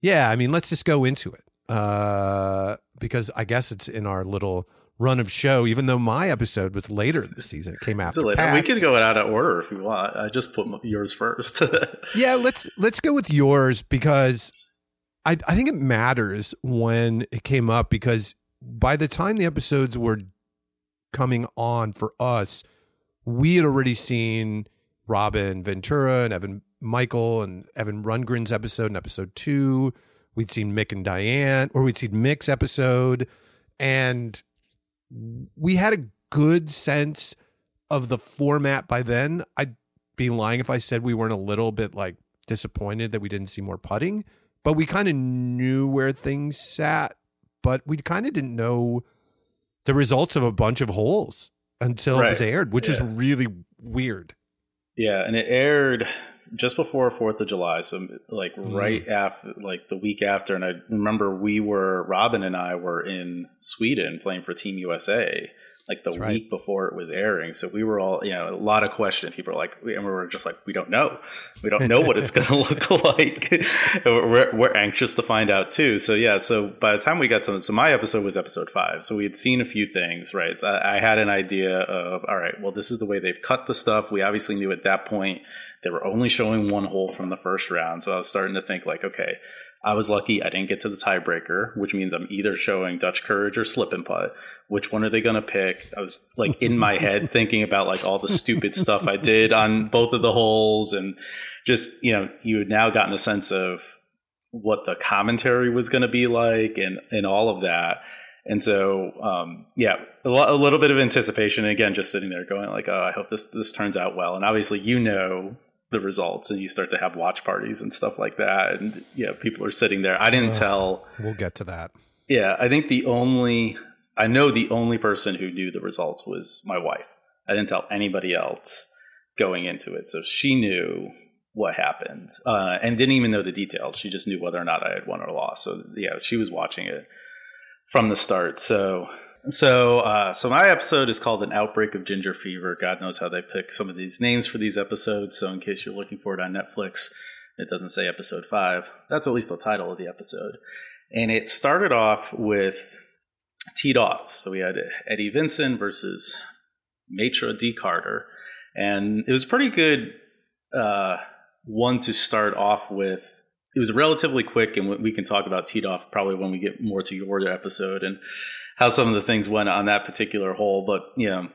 yeah, I mean, let's just go into it. Uh, because I guess it's in our little run of show, even though my episode was later this season. It came out. So we can go out of order if you want. I just put yours first. yeah, let's let's go with yours because I I think it matters when it came up because by the time the episodes were coming on for us, we had already seen Robin Ventura and Evan Michael and Evan Rundgren's episode in episode two. We'd seen Mick and Diane, or we'd seen Mick's episode, and we had a good sense of the format by then. I'd be lying if I said we weren't a little bit like disappointed that we didn't see more putting, but we kind of knew where things sat, but we kind of didn't know the results of a bunch of holes until right. it was aired, which yeah. is really weird. Yeah, and it aired just before Fourth of July, so like mm. right after, like the week after. And I remember we were Robin and I were in Sweden playing for Team USA, like the That's week right. before it was airing. So we were all, you know, a lot of questions. People are like, and we were just like, we don't know. We don't know what it's going to look like. we're, we're anxious to find out too. So yeah. So by the time we got to, so my episode was episode five. So we had seen a few things, right? So I, I had an idea of, all right, well, this is the way they've cut the stuff. We obviously knew at that point they were only showing one hole from the first round. So I was starting to think like, okay, I was lucky I didn't get to the tiebreaker, which means I'm either showing Dutch Courage or Slip and Putt. Which one are they going to pick? I was like in my head thinking about like all the stupid stuff I did on both of the holes and just, you know, you had now gotten a sense of what the commentary was going to be like and, and all of that. And so, um, yeah, a, lo- a, little bit of anticipation. And again, just sitting there going like, oh, I hope this, this turns out well. And obviously, you know, the results and you start to have watch parties and stuff like that and yeah people are sitting there. I didn't tell we'll get to that. Yeah i think the only i know the only person who knew the results was my wife. I didn't tell anybody else going into it so she knew what happened uh, and didn't even know the details. She just knew whether or not i had won or lost so yeah she was watching it from the start so so, uh, so my episode is called "An Outbreak of Ginger Fever." God knows how they pick some of these names for these episodes. So, in case you're looking for it on Netflix, it doesn't say episode five. That's at least the title of the episode. And it started off with teed off. So we had Eddie Vincent versus Maitre D. Carter, and it was pretty good uh, one to start off with. It was relatively quick, and we can talk about teed off probably when we get more to your episode. And how some of the things went on that particular hole. But you know,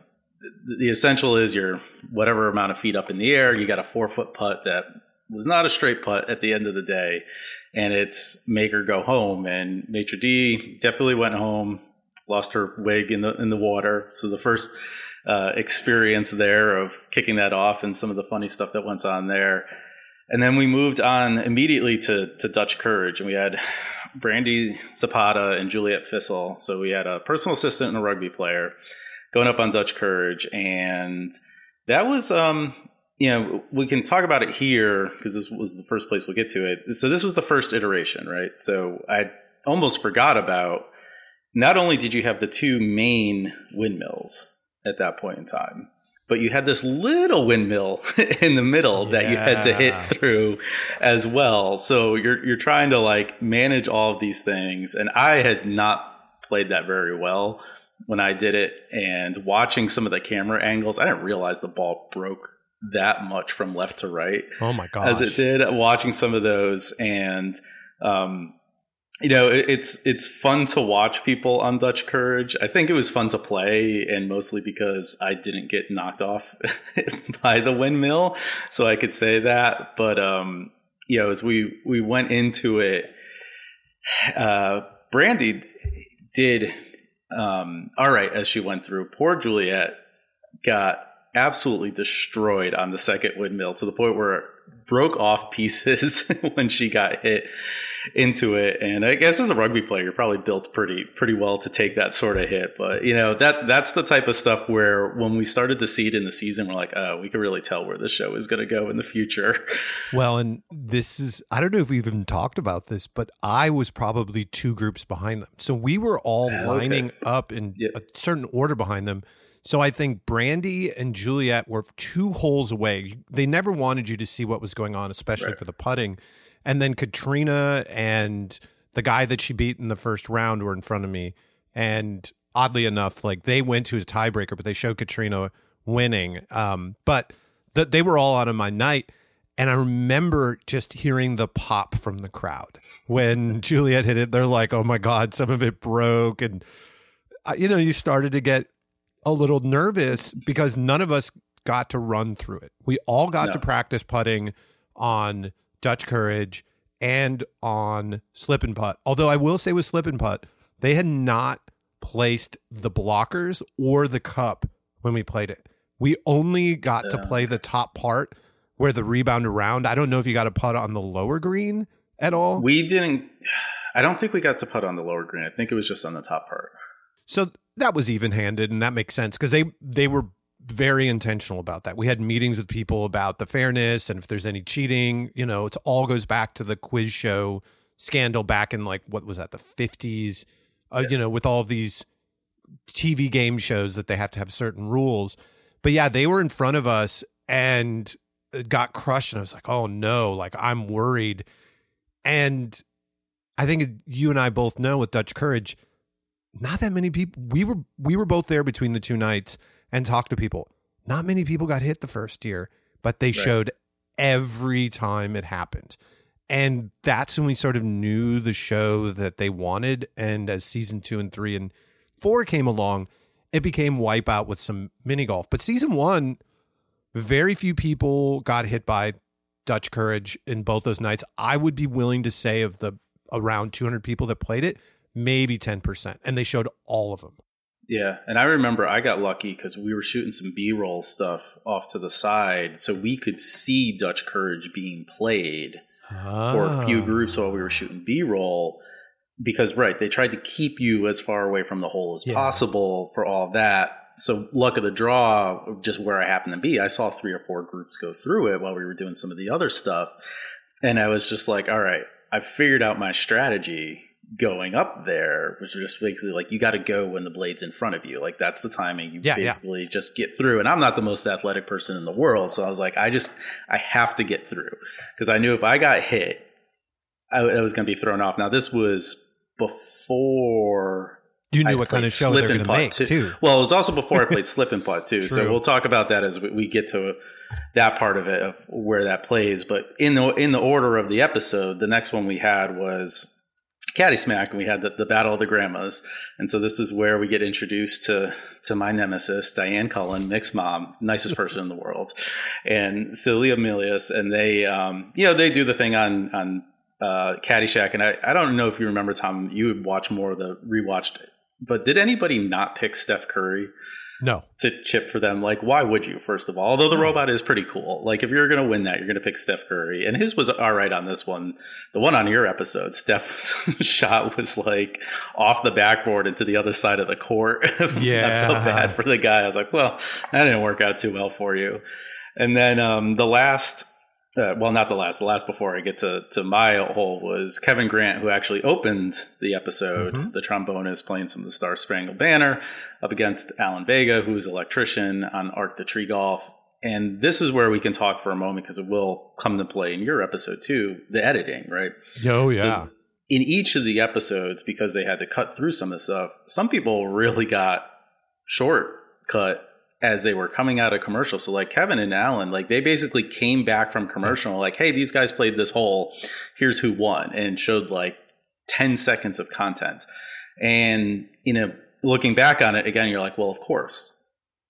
the, essential is you're whatever amount of feet up in the air. You got a four foot putt that was not a straight putt at the end of the day, and it's make her go home. And Maitre D definitely went home, lost her wig in the in the water. So the first uh, experience there of kicking that off and some of the funny stuff that went on there. And then we moved on immediately to, to Dutch Courage, and we had Brandy Zapata and Juliet Fissel. So we had a personal assistant and a rugby player going up on Dutch Courage, and that was, um, you know, we can talk about it here because this was the first place we'll get to it. So this was the first iteration, right? So I almost forgot about. Not only did you have the two main windmills at that point in time, but you had this little windmill in the middle yeah. that you had to hit through as well. So you're you're trying to like manage all of these things, and I had not played that very well when I did it. And watching some of the camera angles, I didn't realize the ball broke that much from left to right. Oh my god! As it did watching some of those and um you know, it's it's fun to watch people on Dutch Courage. I think it was fun to play, and mostly because I didn't get knocked off by the windmill, so I could say that. But um, you know, as we we went into it, uh, Brandy did um, all right as she went through. Poor Juliet got absolutely destroyed on the second windmill to the point where broke off pieces when she got hit into it. And I guess as a rugby player, you're probably built pretty pretty well to take that sort of hit. But you know that that's the type of stuff where when we started to see it in the season, we're like, oh, we can really tell where the show is going to go in the future. Well, and this is I don't know if we've even talked about this, but I was probably two groups behind them, so we were all ah, okay. lining up in yeah. a certain order behind them. So I think Brandy and Juliet were two holes away. They never wanted you to see what was going on, especially right. for the putting. And then Katrina and the guy that she beat in the first round were in front of me. And oddly enough, like they went to a tiebreaker, but they showed Katrina winning. Um, but th- they were all out of my night. And I remember just hearing the pop from the crowd when Juliet hit it. They're like, oh my God, some of it broke. And, uh, you know, you started to get a little nervous because none of us got to run through it. We all got no. to practice putting on Dutch Courage, and on Slip and Putt. Although I will say with Slip and Putt, they had not placed the blockers or the cup when we played it. We only got to play the top part where the rebound around. I don't know if you got to putt on the lower green at all. We didn't. I don't think we got to putt on the lower green. I think it was just on the top part. So that was even handed, and that makes sense because they they were very intentional about that. We had meetings with people about the fairness and if there's any cheating, you know, it all goes back to the quiz show scandal back in like what was that, the 50s, uh, yeah. you know, with all these TV game shows that they have to have certain rules. But yeah, they were in front of us and it got crushed and I was like, "Oh no, like I'm worried." And I think you and I both know with Dutch Courage, not that many people we were we were both there between the two nights and talked to people. Not many people got hit the first year, but they right. showed every time it happened. And that's when we sort of knew the show that they wanted. And as season two and three and four came along, it became wipeout with some mini golf. But season one, very few people got hit by Dutch Courage in both those nights. I would be willing to say of the around 200 people that played it, maybe 10%. And they showed all of them. Yeah, and I remember I got lucky because we were shooting some B-roll stuff off to the side, so we could see Dutch Courage being played oh. for a few ah. groups while we were shooting B-roll. Because right, they tried to keep you as far away from the hole as yeah. possible for all that. So luck of the draw, just where I happened to be, I saw three or four groups go through it while we were doing some of the other stuff, and I was just like, all right, I figured out my strategy going up there, which is just basically like you got to go when the blade's in front of you. Like that's the timing. You yeah, basically yeah. just get through. And I'm not the most athletic person in the world, so I was like, I just I have to get through because I knew if I got hit, I, I was going to be thrown off. Now this was before. You knew I what kind of show they're going to too. Well, it was also before I played slip and putt too. so we'll talk about that as we, we get to that part of it of where that plays. But in the in the order of the episode, the next one we had was Caddy Smack, and we had the, the Battle of the Grandmas. And so this is where we get introduced to to my nemesis, Diane Cullen, Mick's mom, nicest person in the world, and Celia Milius. And they, um, you know, they do the thing on on uh, Caddy Smack. And I, I don't know if you remember, Tom, you would watch more of the rewatched, but did anybody not pick Steph Curry? No. To chip for them. Like, why would you, first of all? Although the no. robot is pretty cool. Like, if you're going to win that, you're going to pick Steph Curry. And his was all right on this one. The one on your episode, Steph's shot was like off the backboard into the other side of the court. Yeah. I felt bad for the guy. I was like, well, that didn't work out too well for you. And then um, the last uh, well, not the last. The last before I get to to my hole was Kevin Grant, who actually opened the episode. Mm-hmm. The trombonist playing some of the Star Spangled Banner up against Alan Vega, who's an electrician on Arc de Tri Golf. And this is where we can talk for a moment because it will come to play in your episode too. The editing, right? Oh yeah. So in each of the episodes, because they had to cut through some of the stuff, some people really got short cut as they were coming out of commercial. So like Kevin and Alan, like they basically came back from commercial, like, hey, these guys played this hole. Here's who won, and showed like 10 seconds of content. And you know, looking back on it again, you're like, well, of course,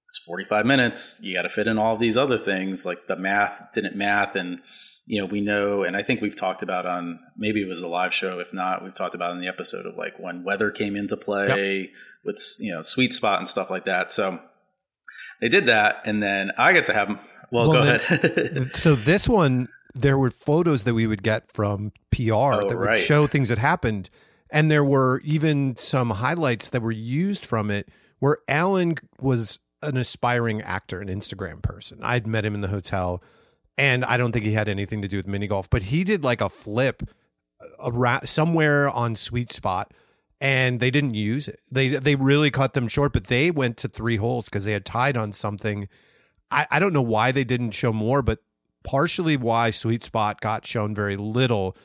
it's 45 minutes. You got to fit in all these other things, like the math didn't math, and you know, we know, and I think we've talked about on maybe it was a live show. If not, we've talked about in the episode of like when weather came into play yep. with you know sweet spot and stuff like that. So they did that, and then I get to have them. Well, well go then, ahead. so this one, there were photos that we would get from PR oh, that would right. show things that happened, and there were even some highlights that were used from it where Alan was an aspiring actor, an Instagram person. I'd met him in the hotel and I don't think he had anything to do with mini golf, but he did like a flip around somewhere on Sweet Spot, and they didn't use it. They they really cut them short, but they went to three holes because they had tied on something. I, I don't know why they didn't show more, but partially why Sweet Spot got shown very little.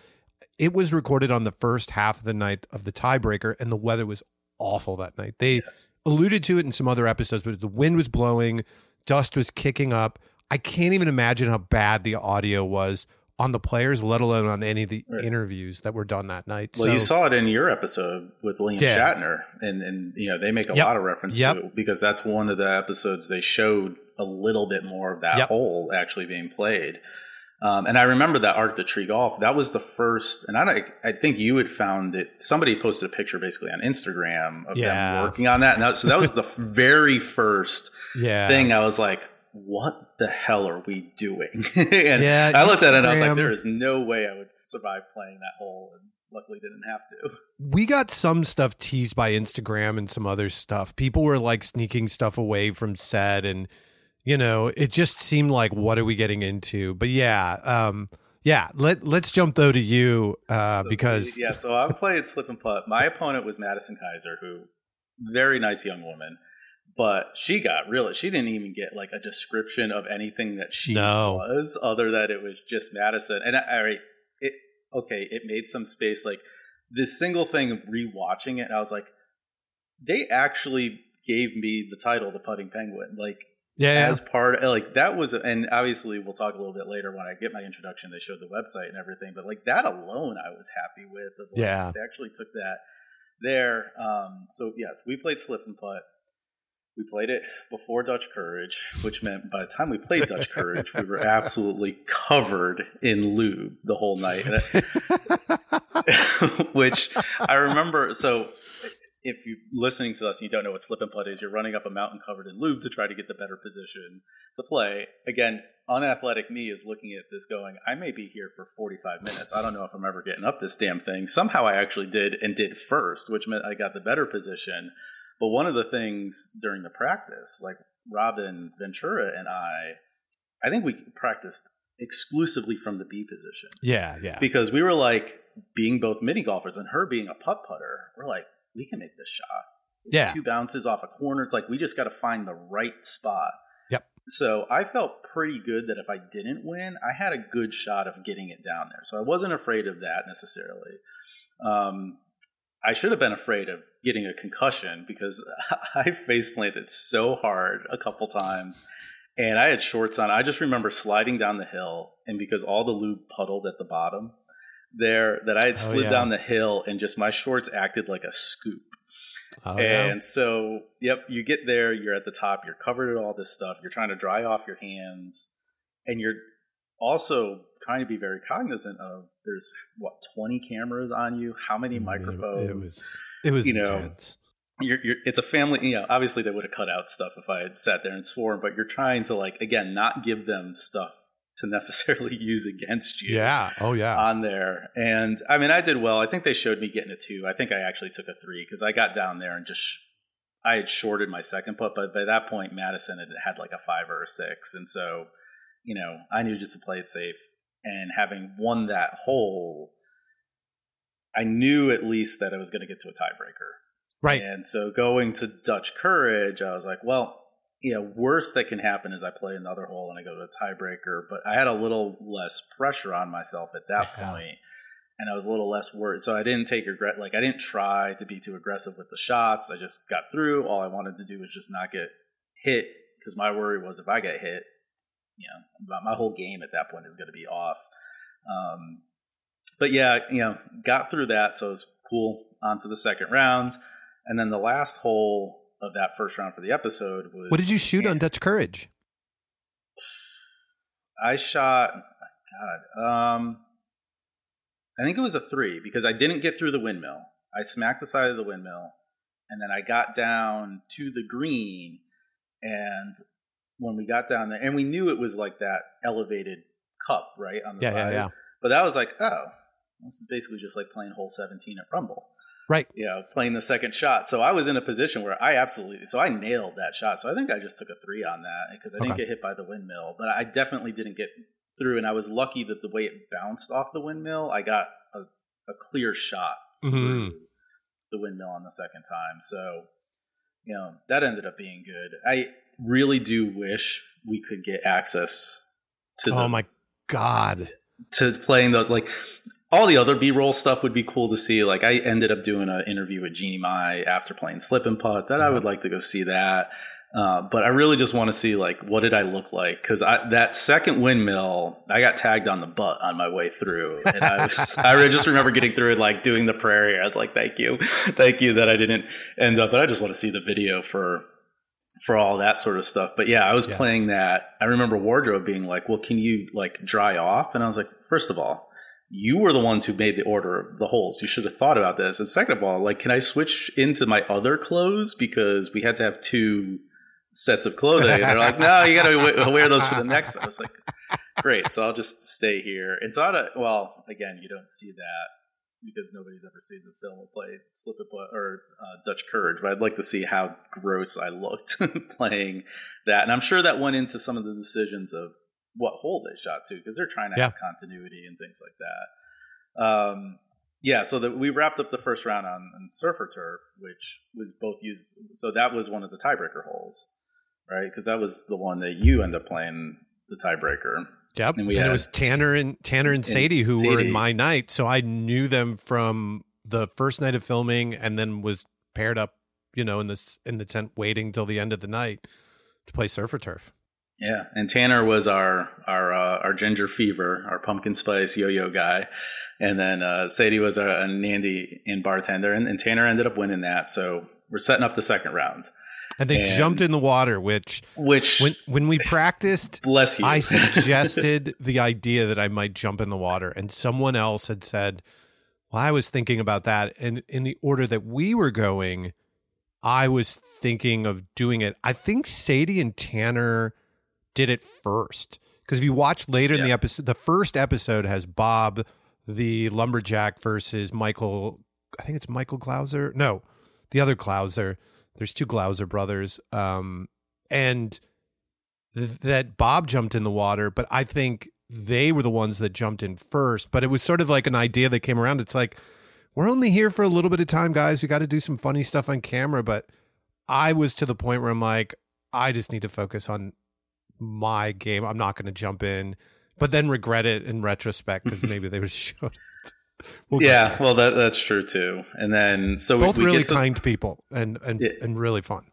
It was recorded on the first half of the night of the tiebreaker, and the weather was awful that night. They yeah. alluded to it in some other episodes, but the wind was blowing, dust was kicking up. I can't even imagine how bad the audio was on the players, let alone on any of the right. interviews that were done that night. Well, so, you saw it in your episode with William yeah. Shatner, and and you know they make a yep. lot of reference yep. to it because that's one of the episodes they showed a little bit more of that yep. hole actually being played. Um, and I remember that Arc de Tri Golf. That was the first, and I I think you had found it. Somebody posted a picture basically on Instagram of yeah. them working on that, and that, so that was the very first yeah. thing. I was like, what the hell are we doing? and yeah, I looked at it and I was like, there is no way I would survive playing that hole. And luckily didn't have to. We got some stuff teased by Instagram and some other stuff. People were like sneaking stuff away from set and you know, it just seemed like what are we getting into? But yeah, um yeah, let let's jump though to you uh so because yeah, so I played slip and putt. My opponent was Madison Kaiser who very nice young woman but she got really she didn't even get like a description of anything that she no. was other than it was just madison. And i, I it okay it made some space like this single thing rewatching it i was like they actually gave me the title the putting penguin like yeah as part like that was and obviously we'll talk a little bit later when i get my introduction they showed the website and everything but like that alone i was happy with yeah. they actually took that there. Um so yes we played slip and putt we played it before Dutch Courage, which meant by the time we played Dutch Courage, we were absolutely covered in lube the whole night. which I remember. So, if you're listening to us and you don't know what slip and putt is, you're running up a mountain covered in lube to try to get the better position to play. Again, unathletic me is looking at this going, I may be here for 45 minutes. I don't know if I'm ever getting up this damn thing. Somehow I actually did and did first, which meant I got the better position but one of the things during the practice, like Robin Ventura and I, I think we practiced exclusively from the B position. Yeah, yeah. Because we were like being both mini golfers and her being a putt putter, we're like, we can make this shot. It's yeah. Two bounces off a corner. It's like we just got to find the right spot. Yep. So I felt pretty good that if I didn't win, I had a good shot of getting it down there. So I wasn't afraid of that necessarily. Um, I should have been afraid of getting a concussion because I face planted so hard a couple times and I had shorts on. I just remember sliding down the hill and because all the lube puddled at the bottom there that I had oh, slid yeah. down the hill and just my shorts acted like a scoop. Oh, and yeah. so, yep, you get there, you're at the top, you're covered in all this stuff, you're trying to dry off your hands, and you're also trying to be very cognizant of there's what 20 cameras on you? How many microphones it, was it was you intense. know you're, you're, it's a family you know obviously they would have cut out stuff if i had sat there and sworn but you're trying to like again not give them stuff to necessarily use against you yeah oh yeah. on there. And i mean i did well. I think they showed me getting a two. I think i actually took a three because i got down there and just i had shorted my second putt but by that point madison had had like a five or a six. And so you know, I knew just to play it safe. And having won that hole, I knew at least that I was going to get to a tiebreaker. Right. And so going to Dutch Courage, I was like, well, you know, worst that can happen is I play another hole and I go to a tiebreaker. But I had a little less pressure on myself at that yeah. point, and I was a little less worried. So I didn't take regret. Like I didn't try to be too aggressive with the shots. I just got through. All I wanted to do was just not get hit because my worry was if I get hit, you know, my whole game at that point is going to be off. Um, but yeah, you know, got through that, so it was cool. On to the second round, and then the last hole of that first round for the episode was. What did you shoot on Dutch Courage? I shot. God, um, I think it was a three because I didn't get through the windmill. I smacked the side of the windmill, and then I got down to the green, and when we got down there, and we knew it was like that elevated cup right on the yeah, side. Yeah, yeah. But that was like, oh, this is basically just like playing hole 17 at Rumble. Right. You know, playing the second shot. So I was in a position where I absolutely, so I nailed that shot. So I think I just took a three on that because I didn't Okay. get hit by the windmill, but I definitely didn't get through. And I was lucky that the way it bounced off the windmill, I got a, a clear shot Mhm. through the windmill on the second time. So, you know, that ended up being good. I really do wish we could get access to the Oh my god. to playing those like all the other b-roll stuff would be cool to see. Like i ended up doing an interview with jeannie mai after playing slip and putt. That i would like to go see that. Uh, but i really just want to see like what did i look like? Because that second windmill i got tagged on the butt on my way through. And i, was, I just remember getting through it like doing the prayer i was like thank you. Thank you that i didn't end up but i just want to see the video for for all that sort of stuff. But yeah, I was Yes. playing that. I remember wardrobe being like, "Well, can you like dry off?" And I was like, first of all, you were the ones who made the order of the holes. You should have thought about this. And second of all, like, can I switch into my other clothes because we had to have two sets of clothing? And they're like, no, you got to wear those for the next. I was like, great. So I'll just stay here. It's not a well. Again, you don't see that because nobody's ever seen the film of play slip and or uh, Dutch Courage, but I'd like to see how gross I looked playing that, and I'm sure that went into some of the decisions of what hole they shot to because they're trying to Yeah. have continuity and things like that. Um, yeah, so that we wrapped up the first round on, on surfer turf, which was both used. So that was one of the tiebreaker holes, right? Because that was the one that you end up playing the tiebreaker. Yep. And And, we it was Tanner and Tanner and and Sadie who were in my night, so I knew them from the first night of filming, and then was paired up, you know, in this in the tent waiting till the end of the night to play surfer turf. Yeah, and Tanner was our our uh, our ginger fever, our pumpkin spice yo-yo guy, and then uh, Sadie was a, a Nandy and bartender, and, and Tanner ended up winning that. So we're setting up the second round, And they And- jumped in the water, which which when when we practiced, bless you. I suggested the idea that I might jump in the water, and someone else had said, "Well, I was thinking about that." And in the order that we were going, I was thinking of doing it. I think Sadie and Tanner did it first because if you watch later in the episode, the first episode has Bob, the lumberjack, versus Michael. I think it's Michael Klauser. No, the other Glauser. There's two Glauser brothers. Um, and th- that Bob jumped in the water, but I think they were the ones that jumped in first. But it was sort of like an idea that came around. It's like, we're only here for a little bit of time, guys. We got to do some funny stuff on camera. But I was to the point where I'm like, I just need to focus on my game. I'm not going to jump in, but then regret it in retrospect because maybe they would have showed. We'll yeah, well that that's true too. And then so we, both we really get to, kind people and and Yeah. and really fun.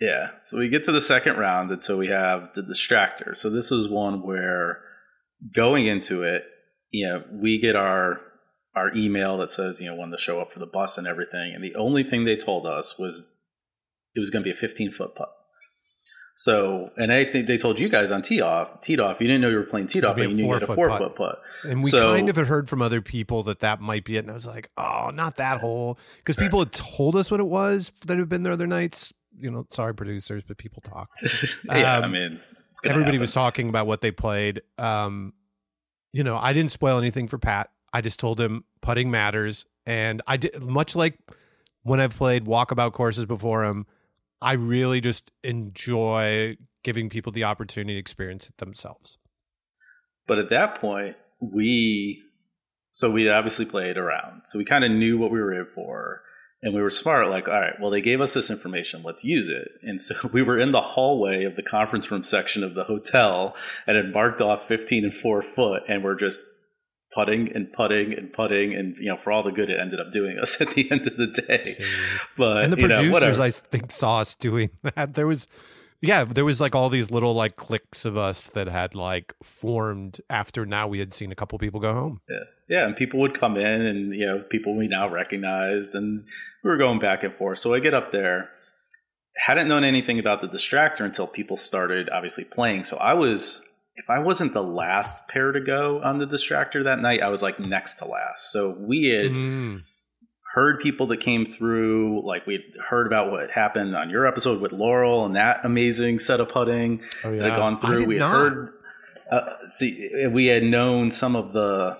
Yeah. So we get to the second round, and so we have the distractor. So this is one where going into it, you know, we get our our email that says, you know, when to show up for the bus and everything. And the only thing they told us was it was going to be a 15 foot putt. So, and I think they told you guys on tee off, teed off. You didn't know you were playing teed off, but you knew you had a four-foot putt. foot putt. And we So- kind of had heard from other people that that might be it. And I was like, oh, not that hole. Because people had told us what it was that had been there other nights. You know, sorry, producers, but people talk. yeah, I Um, mean, Everybody happen. was talking about what they played. Um, you know, I didn't spoil anything for Pat. I just told him putting matters. And I did, much like when I've played walkabout courses before him, I really just enjoy giving people the opportunity to experience it themselves. But at that point, we so we obviously played around. So we kind of knew what we were in for. And we were smart, like, all right, well, they gave us this information, let's use it. And so we were in the hallway of the conference room section of the hotel and had marked off 15 and four foot, and we're just putting and putting and putting. And, you know, for all the good it ended up doing us at the end of the day. Jeez. But, and the know, producers whatever. i think saw us doing that there was Yeah, there was like all these little like cliques of us that had like formed after now we had seen a couple people go home. Yeah. Yeah, and people would come in and you know, people we now recognized and we were going back and forth. So I get up there, hadn't known anything about the distractor until people started obviously playing. So I was if I wasn't the last pair to go on the distractor that night, I was like next to last. So we had Mm. heard people that came through, like we would heard about what happened on your episode with Laurel and that amazing set of putting Oh that had gone through. We had not. heard, uh, see, we had known some of the.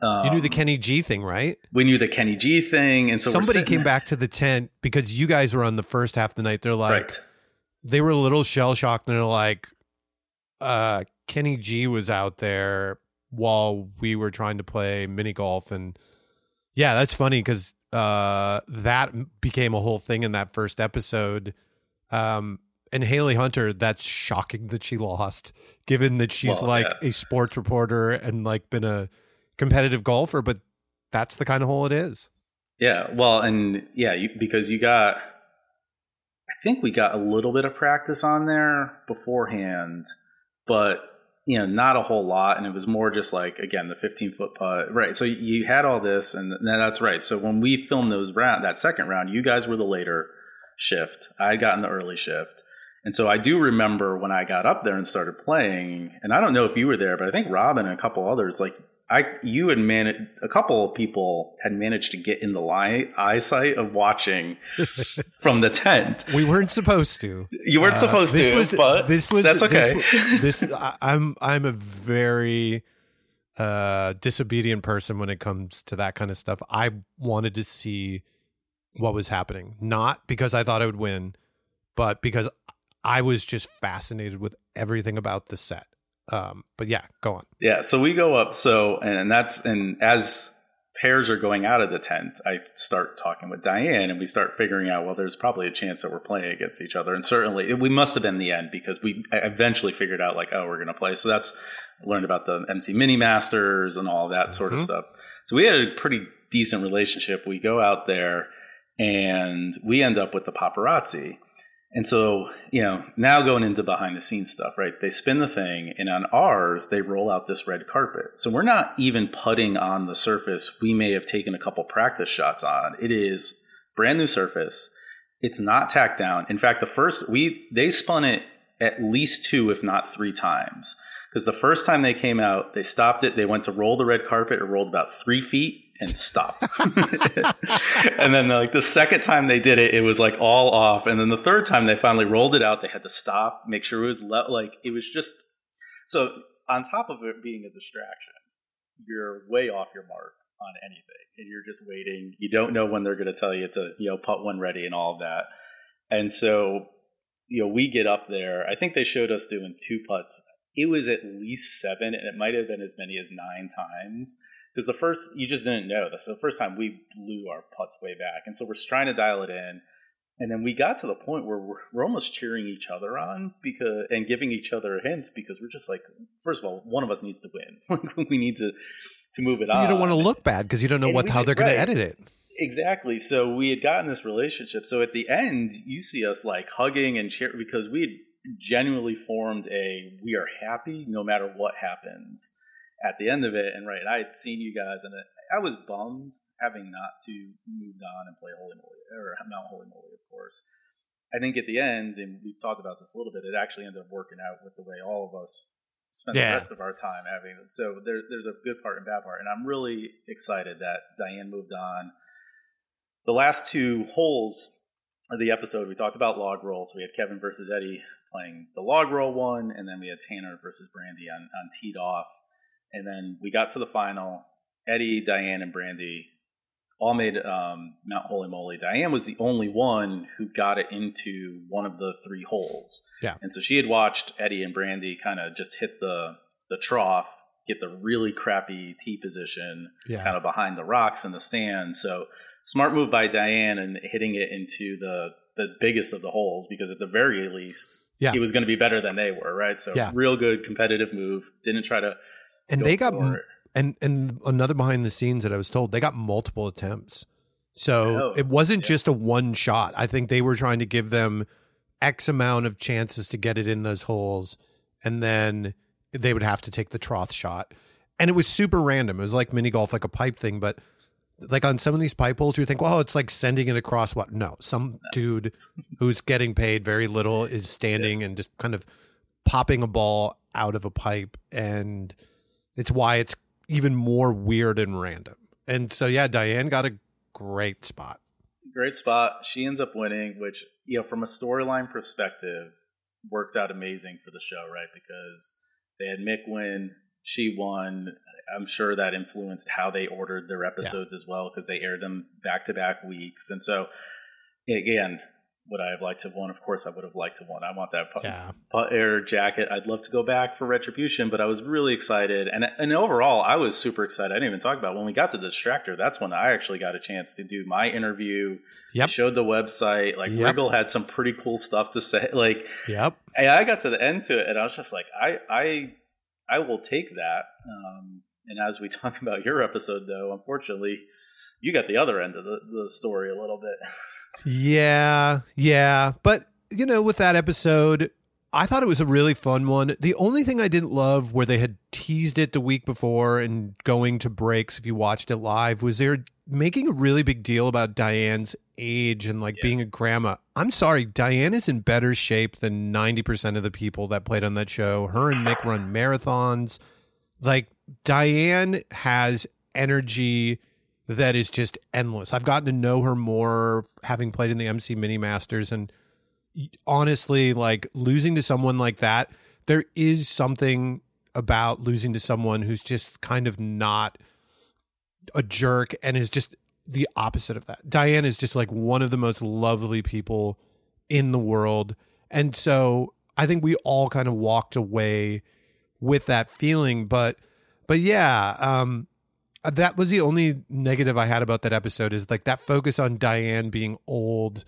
Um, you knew the Kenny G thing, right? we knew the Kenny G thing, and so Somebody came back to the tent because you guys were on the first half of the night. They're like, right. they were a little shell shocked and they're like, uh, Kenny G was out there while we were trying to play mini golf. And yeah, that's funny because uh, that became a whole thing in that first episode. Um, and Haley Hunter, that's shocking that she lost, given that she's Well, like yeah. a sports reporter and like been a competitive golfer, but that's the kind of hole it is. Yeah, well, and yeah, you, because you got, I think we got a little bit of practice on there beforehand, but you know, not a whole lot, and it was more just like again the 15 foot putt, right? So you had all this, and that's right. So when we filmed those round, that second round, you guys were the later shift. I had gotten the early shift. And so I do remember when I got up there and started playing, and I don't know if you were there, but I think Robin and a couple others, like I, you had managed, a couple of people had managed to get in the line, eyesight of watching from the tent. We weren't supposed to. You weren't Uh, supposed this to, was, but this was that's okay. This, this I, I'm I'm a very uh, disobedient person when it comes to that kind of stuff. I wanted to see what was happening, not because I thought I would win, but because I was just fascinated with everything about the set. Um, but yeah, go on. Yeah, so we go up. So and that's and as pairs are going out of the tent, I start talking with Diane, and we start figuring out. Well, there's probably a chance that we're playing against each other, and certainly we must have been the end because we eventually figured out like, oh, we're going to play. So that's learned about the MC Mini Masters and all that sort of Mhm. stuff. So we had a pretty decent relationship. We go out there, and we end up with the paparazzi. And so, you know, now going into behind the scenes stuff, right? They spin the thing, and on ours, they roll out this red carpet. So we're not even putting on the surface we may have taken a couple practice shots on. It is brand new surface. It's not tacked down. In fact, the first we they spun it at least two, if not three times. Because the first time they came out, they stopped it. They went to roll the red carpet. It rolled about three feet and stopped. and then like the second time they did it, it was like all off. And then the third time they finally rolled it out, they had to stop, make sure it was le- like it was just so on top of it being a distraction, you're way off your mark on anything, and you're just waiting. You don't know when they're going to tell you to you know put one ready and all of that. And so you know we get up there. I think they showed us doing two putts. It was at least seven, and it might have been as many as nine times because the first you just didn't know. So the first time we blew our putts way back, and so we're trying to dial it in, and then we got to the point where we're, we're almost cheering each other on because and giving each other hints because we're just like, first of all, one of us needs to win. we need to to move it on. you don't want to look bad because you don't know And what how they're going right. to edit it. Exactly. So we had gotten this relationship. So at the end, you see us like hugging and cheer because we had genuinely formed a we are happy no matter what happens at the end of it. And right, I had seen you guys and I was bummed having not to moved on and play Holey Moley or not Holey Moley, of course. I think at the end, and we've talked about this a little bit, it actually ended up working out with the way all of us spent Yeah. the rest of our time having. So there, there's a good part and bad part. And I'm really excited that Diane moved on the last two holes of the episode, we talked about log rolls. We had Kevin versus Eddie playing the log roll one, and then we had Tanner versus Brandy on, on teed off. And then we got to the final. Eddie, Diane, and Brandy all made um, Mount Holey Moley. Diane was the only one who got it into one of the three holes. Yeah. And so she had watched Eddie and Brandy kind of just hit the the trough, get the really crappy tee position, Yeah. kind of behind the rocks and the sand. So smart move by Diane and hitting it into the the biggest of the holes because at the very least Yeah. he was going to be better than they were, right? So Yeah. real good competitive move. Didn't try to And go they got and and another behind the scenes that I was told they got multiple attempts. So Oh, it wasn't yeah. just a one shot. I think they were trying to give them X amount of chances to get it in those holes, and then they would have to take the trough shot. And it was super random. It was like mini golf, like a pipe thing, but like on some of these pipe holes, you think, well, it's like sending it across what? No, some dude who's getting paid very little is standing yeah. and just kind of popping a ball out of a pipe. And it's why it's even more weird and random. And so, yeah, Diane got a great spot. Great spot. She ends up winning, which, you know, from a storyline perspective, works out amazing for the show, right? Because they had Mick win, she won. I'm sure that influenced how they ordered their episodes yeah. as well because they aired them back to back weeks. And so, again, would I have liked to have won? Of course, I would have liked to have won. I want that putt, yeah. air jacket. I'd love to go back for Retribution, but I was really excited. And and overall, I was super excited. I didn't even talk about it. when we got to the Distractor. That's when I actually got a chance to do my interview. Yep. showed the website. Like yep. Riggle had some pretty cool stuff to say. Like, yep. And I got to the end to it, and I was just like, I I I will take that. Um, and as we talk about your episode, though, unfortunately, you got the other end of the, the story a little bit. yeah, yeah. But, you know, with that episode, I thought it was a really fun one. The only thing I didn't love where they had teased it the week before and going to breaks, if you watched it live, was they're making a really big deal about Diane's age and like yeah. being a grandma. I'm sorry, Diane is in better shape than 90% of the people that played on that show. Her and Mick run marathons. Like, Diane has energy that is just endless. I've gotten to know her more having played in the MC Mini Masters and honestly like losing to someone like that there is something about losing to someone who's just kind of not a jerk and is just the opposite of that. Diane is just like one of the most lovely people in the world. And so I think we all kind of walked away with that feeling but but yeah, um Uh, that was the only negative I had about that episode is like that focus on Diane being old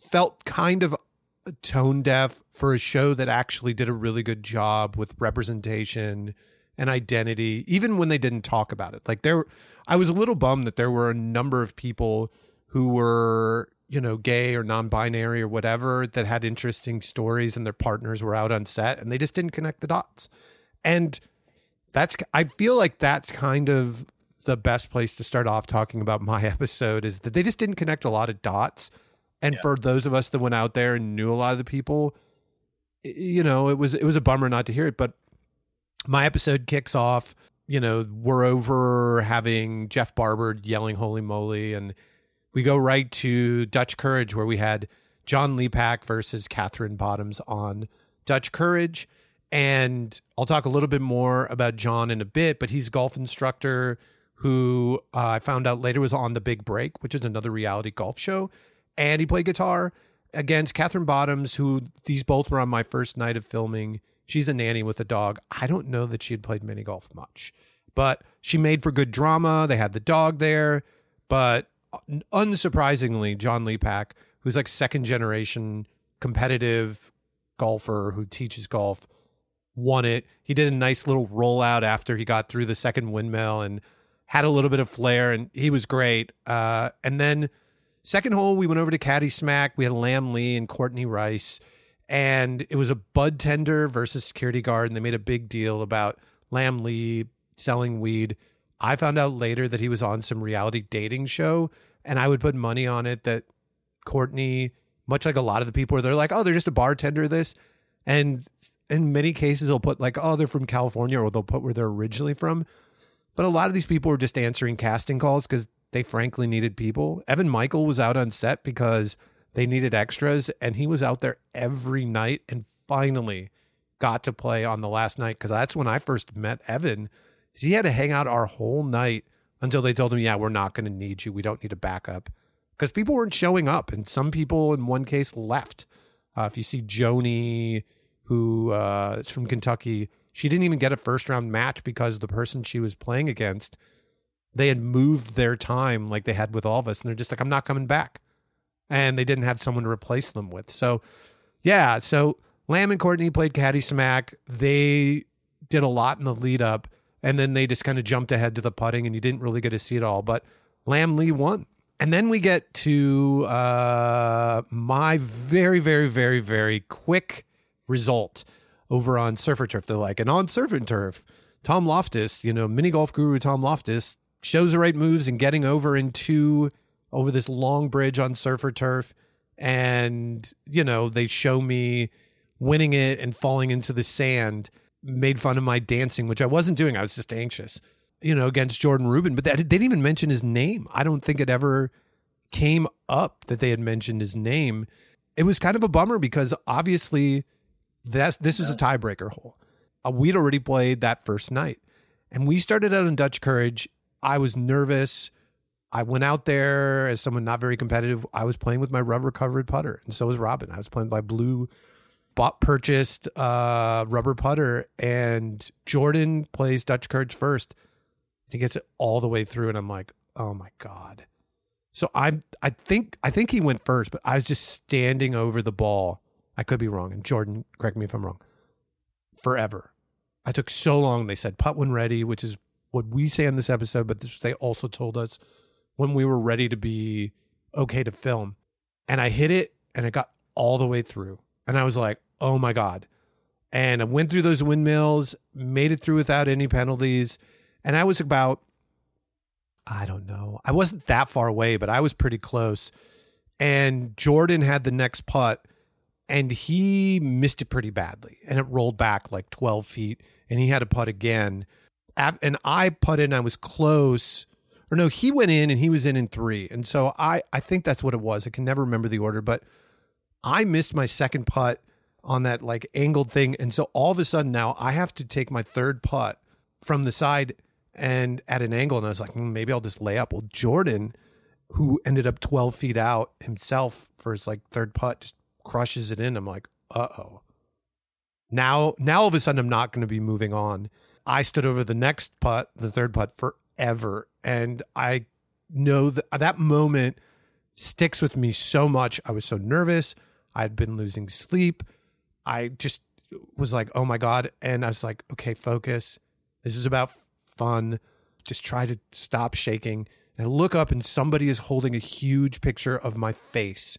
felt kind of tone deaf for a show that actually did a really good job with representation and identity even when they didn't talk about it. Like there I was a little bummed that there were a number of people who were you know gay or non-binary or whatever that had interesting stories and their partners were out on set and they just didn't connect the dots. And that's I feel like that's kind of the best place to start off talking about my episode is that they just didn't connect a lot of dots. And yeah. for those of us that went out there and knew a lot of the people, you know, it was it was a bummer not to hear it. But my episode kicks off, you know, we're over having Jeff Barber yelling "Holy moly!" and we go right to Dutch Courage where we had John Lepak versus Catherine Bottoms on Dutch Courage. And I'll talk a little bit more about John in a bit, but he's a golf instructor who uh, I found out later was on The Big Break, which is another reality golf show. And he played guitar against Catherine Bottoms, who these both were on my first night of filming. She's a nanny with a dog. I don't know that she had played mini golf much, but she made for good drama. They had the dog there. But unsurprisingly, John Lepak, who's like second generation competitive golfer who teaches golf, won it. He did a nice little rollout after he got through the second windmill and had a little bit of flair, and he was great. Uh, and then second hole, we went over to Caddy Smack. We had Lam Lee and Courtney Rice, and it was a bud tender versus security guard, and they made a big deal about Lam Lee selling weed. I found out later that he was on some reality dating show, and I would put money on it that Courtney, much like a lot of the people, they're like, oh, they're just a bartender. This, and in many cases, they'll put like, oh, they're from California, or they'll put where they're originally from. But a lot of these people were just answering casting calls because they frankly needed people. Evan Michael was out on set because they needed extras, and he was out there every night and finally got to play on the last night because that's when I first met Evan. He had to hang out our whole night until they told him, "Yeah, we're not going to need you. We don't need a backup," because people weren't showing up, and some people, in one case, left. Uh, if you see Joni, who uh, is from Kentucky, she didn't even get a first round match because the person she was playing against, they had moved their time like they had with all of us. And they're just like, I'm not coming back. And they didn't have someone to replace them with. So, yeah. So Lamb and Courtney played Caddy Smack. They did a lot in the lead up. And then they just kind of jumped ahead to the putting, and you didn't really get to see it all. But Lamb Lee won. And then we get to uh, my very, very, very, very quick result over on Surfer Turf. They're like, and on Surfer Turf, Tom Loftus, you know, mini golf guru Tom Loftus shows the right moves and getting over into over this long bridge on Surfer Turf. And, you know, they show me winning it and falling into the sand, made fun of my dancing, which I wasn't doing. I was just anxious, you know, against Jordan Rubin. But they didn't even mention his name. I don't think it ever came up that they had mentioned his name. It was kind of a bummer because obviously that this was a tiebreaker hole. Uh, we'd already played that first night. And we started out in Dutch Courage. I was nervous. I went out there as someone not very competitive. I was playing with my rubber covered putter, and so was Robin. I was playing by blue, bought purchased uh, rubber putter, and Jordan plays Dutch Courage first. He gets it all the way through, and I'm like, oh my god. So I'm, I think, I think he went first, but I was just standing over the ball. I could be wrong, and Jordan, correct me if I'm wrong. Forever, I took so long. They said putt when ready, which is what we say in this episode, but this, they also told us when we were ready to be okay to film. And I hit it and it got all the way through. And I was like, oh my God. And I went through those windmills, made it through without any penalties. And I was about, I don't know, I wasn't that far away, but I was pretty close. And Jordan had the next putt and he missed it pretty badly. And it rolled back like 12 feet and he had to putt again. And I putted and I was close or no, he went in and he was in in three. And so I, I think that's what it was. I can never remember the order, but I missed my second putt on that like angled thing. And so all of a sudden now I have to take my third putt from the side and at an angle. And I was like, mm, maybe I'll just lay up. Well, Jordan, who ended up 12 feet out himself for his like third putt, just crushes it in. I'm like, uh oh. Now, now all of a sudden I'm not going to be moving on. I stood over the next putt, the third putt, forever and I know that that moment sticks with me so much. I was so nervous. I'd been losing sleep. I just was like, oh my God. And I was like, okay, focus. This is about fun. Just try to stop shaking. And I look up and somebody is holding a huge picture of my face.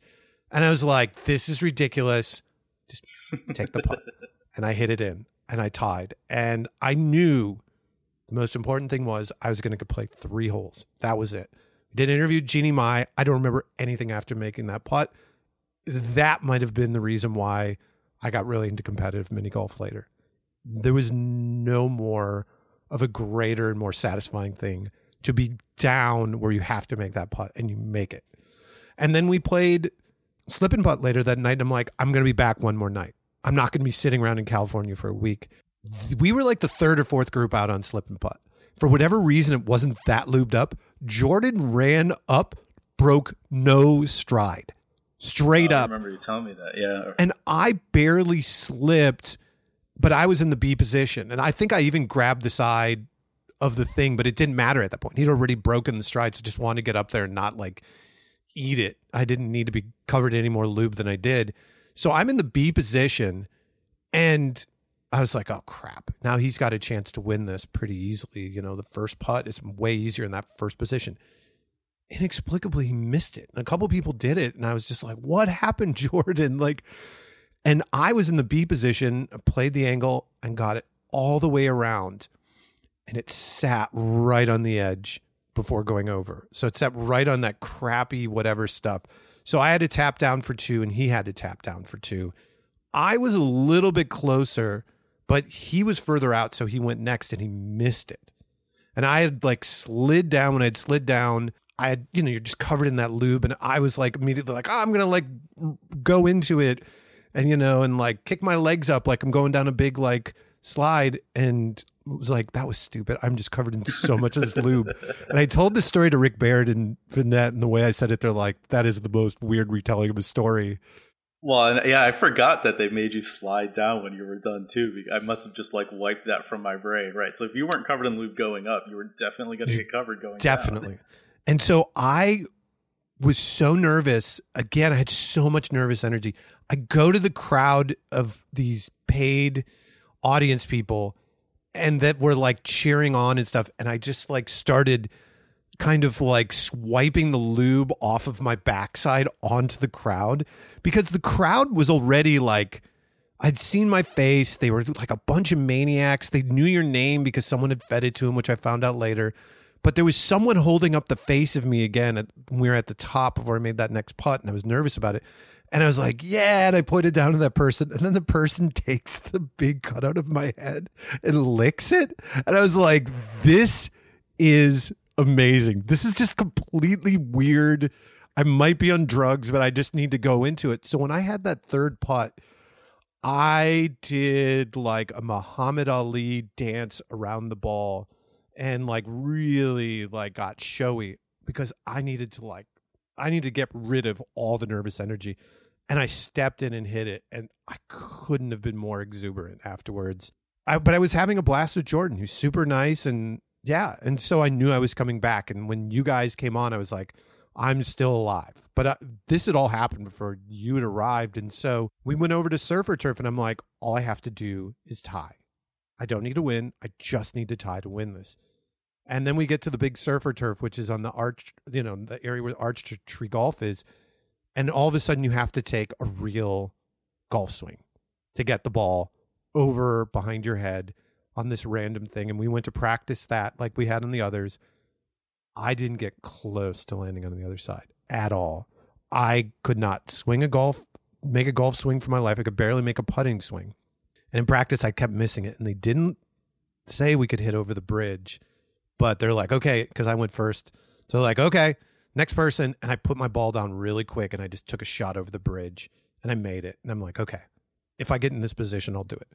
And I was like, this is ridiculous. Just take the putt. and I hit it in and I tied. And I knew the most important thing was I was going to play three holes. That was it. Did interview Jeannie Mai. I don't remember anything after making that putt. That might have been the reason why I got really into competitive mini golf later. There was no more of a greater and more satisfying thing to be down where you have to make that putt and you make it. And then we played slip and putt later that night. And I'm like, I'm going to be back one more night. I'm not going to be sitting around in California for a week we were like the third or fourth group out on slip and putt. For whatever reason, it wasn't that lubed up. Jordan ran up, broke no stride, straight oh, up. I remember you telling me that, yeah. And I barely slipped, but I was in the B position, and I think I even grabbed the side of the thing, but it didn't matter at that point. He'd already broken the stride, so just wanted to get up there and not like eat it. I didn't need to be covered any more lube than I did. So I'm in the B position, and I was like, oh crap. Now he's got a chance to win this pretty easily. You know, the first putt is way easier in that first position. Inexplicably, he missed it. And a couple people did it. And I was just like, what happened, Jordan? Like, and I was in the B position, played the angle, and got it all the way around. And it sat right on the edge before going over. So it sat right on that crappy whatever stuff. So I had to tap down for two, and he had to tap down for two. I was a little bit closer but he was further out, so he went next and he missed it. And I had like slid down when I'd slid down. I had, you know, you're just covered in that lube, and I was like immediately like, oh, I'm gonna like go into it, and you know, and like kick my legs up like I'm going down a big like slide, and was like, that was stupid. I'm just covered in so much of this lube. And I told this story to Rick Baird and Vinette, and the way I said it, they're like, that is the most weird retelling of a story. Well, yeah, I forgot that they made you slide down when you were done too. I must have just like wiped that from my brain, right? So if you weren't covered in lube going up, you were definitely going to get covered going down. definitely. Down. And so I was so nervous. Again, I had so much nervous energy. I go to the crowd of these paid audience people and that were like cheering on and stuff and I just like started kind of like swiping the lube off of my backside onto the crowd because the crowd was already like I'd seen my face. They were like a bunch of maniacs. They knew your name because someone had fed it to them, which I found out later. But there was someone holding up the face of me again. At, we were at the top of where I made that next putt, and I was nervous about it. And I was like, yeah. And I pointed down to that person. And then the person takes the big cutout of my head and licks it. And I was like, this is amazing. This is just completely weird. I might be on drugs, but I just need to go into it. So when I had that third putt, I did like a Muhammad Ali dance around the ball and like really like got showy because I needed to like I need to get rid of all the nervous energy. And I stepped in and hit it and I couldn't have been more exuberant afterwards. I, but I was having a blast with Jordan, who's super nice and yeah, and so I knew I was coming back and when you guys came on I was like I'm still alive. But uh, this had all happened before you had arrived. And so we went over to Surfer Turf, and I'm like, all I have to do is tie. I don't need to win. I just need to tie to win this. And then we get to the big Surfer Turf, which is on the arch, you know, the area where Arch Tree Golf is. And all of a sudden, you have to take a real golf swing to get the ball over behind your head on this random thing. And we went to practice that like we had on the others. I didn't get close to landing on the other side at all. I could not swing a golf, make a golf swing for my life. I could barely make a putting swing. And in practice, I kept missing it. And they didn't say we could hit over the bridge, but they're like, okay, because I went first. So like, okay, next person. And I put my ball down really quick and I just took a shot over the bridge and I made it. And I'm like, okay, if I get in this position, I'll do it.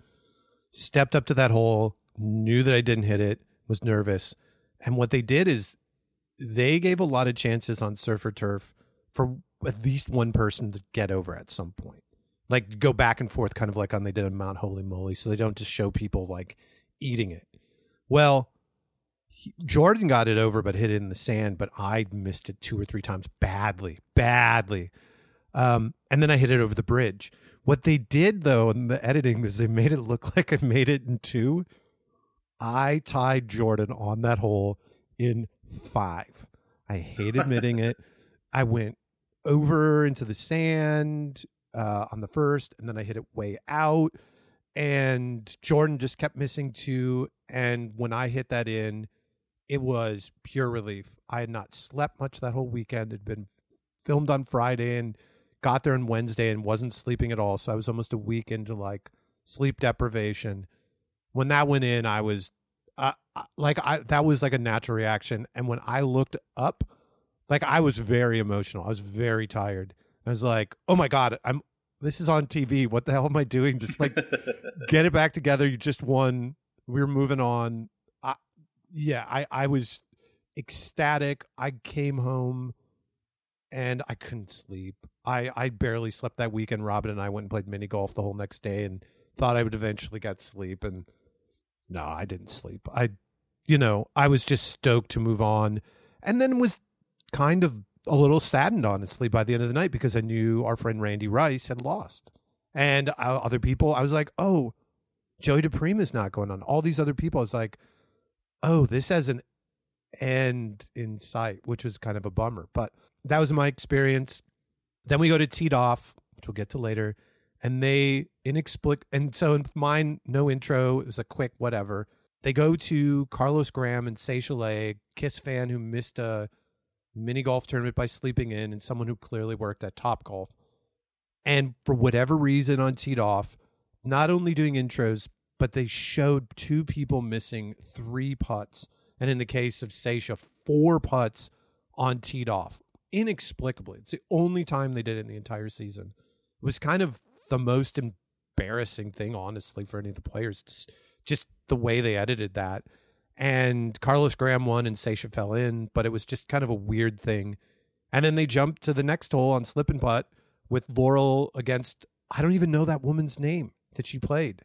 Stepped up to that hole, knew that I didn't hit it, was nervous. And what they did is they gave a lot of chances on Surfer Turf for at least one person to get over at some point. Like go back and forth, kind of like on they did on Mount Holey Moley, so they don't just show people like eating it. Well, he, Jordan got it over, but hit it in the sand. But I missed it two or three times badly, badly. Um, and then I hit it over the bridge. What they did though in the editing is they made it look like I made it in two. I tied Jordan on that hole in five. I hate admitting it. I went over into the sand uh, on the first, and then I hit it way out. And Jordan just kept missing two. And when I hit that in, it was pure relief. I had not slept much that whole weekend. It had been filmed on Friday and got there on Wednesday and wasn't sleeping at all. So I was almost a week into like sleep deprivation. When that went in, I was uh, like I that was like a natural reaction. And when I looked up, like I was very emotional. I was very tired. I was like, "Oh my god, I'm this is on TV. What the hell am I doing? Just like get it back together. You just won. We're moving on." Yeah, I I was ecstatic. I came home and I couldn't sleep. I I barely slept that weekend. Robin and I went and played mini golf the whole next day and thought I would eventually get sleep and no, I didn't sleep. I, you know, I was just stoked to move on, and then was kind of a little saddened, honestly, by the end of the night because I knew our friend Randy Rice had lost, and uh, other people. I was like, oh, Joey DePrima is not going on. All these other people. I was like, oh, this has an end in sight, which was kind of a bummer. But that was my experience. Then we go to Teed Off, which we'll get to later and they inexplic and so in mine no intro it was a quick whatever they go to carlos graham and Seychelles, kiss fan who missed a mini golf tournament by sleeping in and someone who clearly worked at Topgolf and for whatever reason on teed off not only doing intros but they showed two people missing three putts and in the case of Sasha, four putts on teed off inexplicably it's the only time they did it in the entire season it was kind of the most embarrassing thing, honestly, for any of the players. Just, just the way they edited that. And Carlos Graham won and Sasha fell in, but it was just kind of a weird thing. And then they jumped to the next hole on slip and putt with Laurel against I don't even know that woman's name that she played,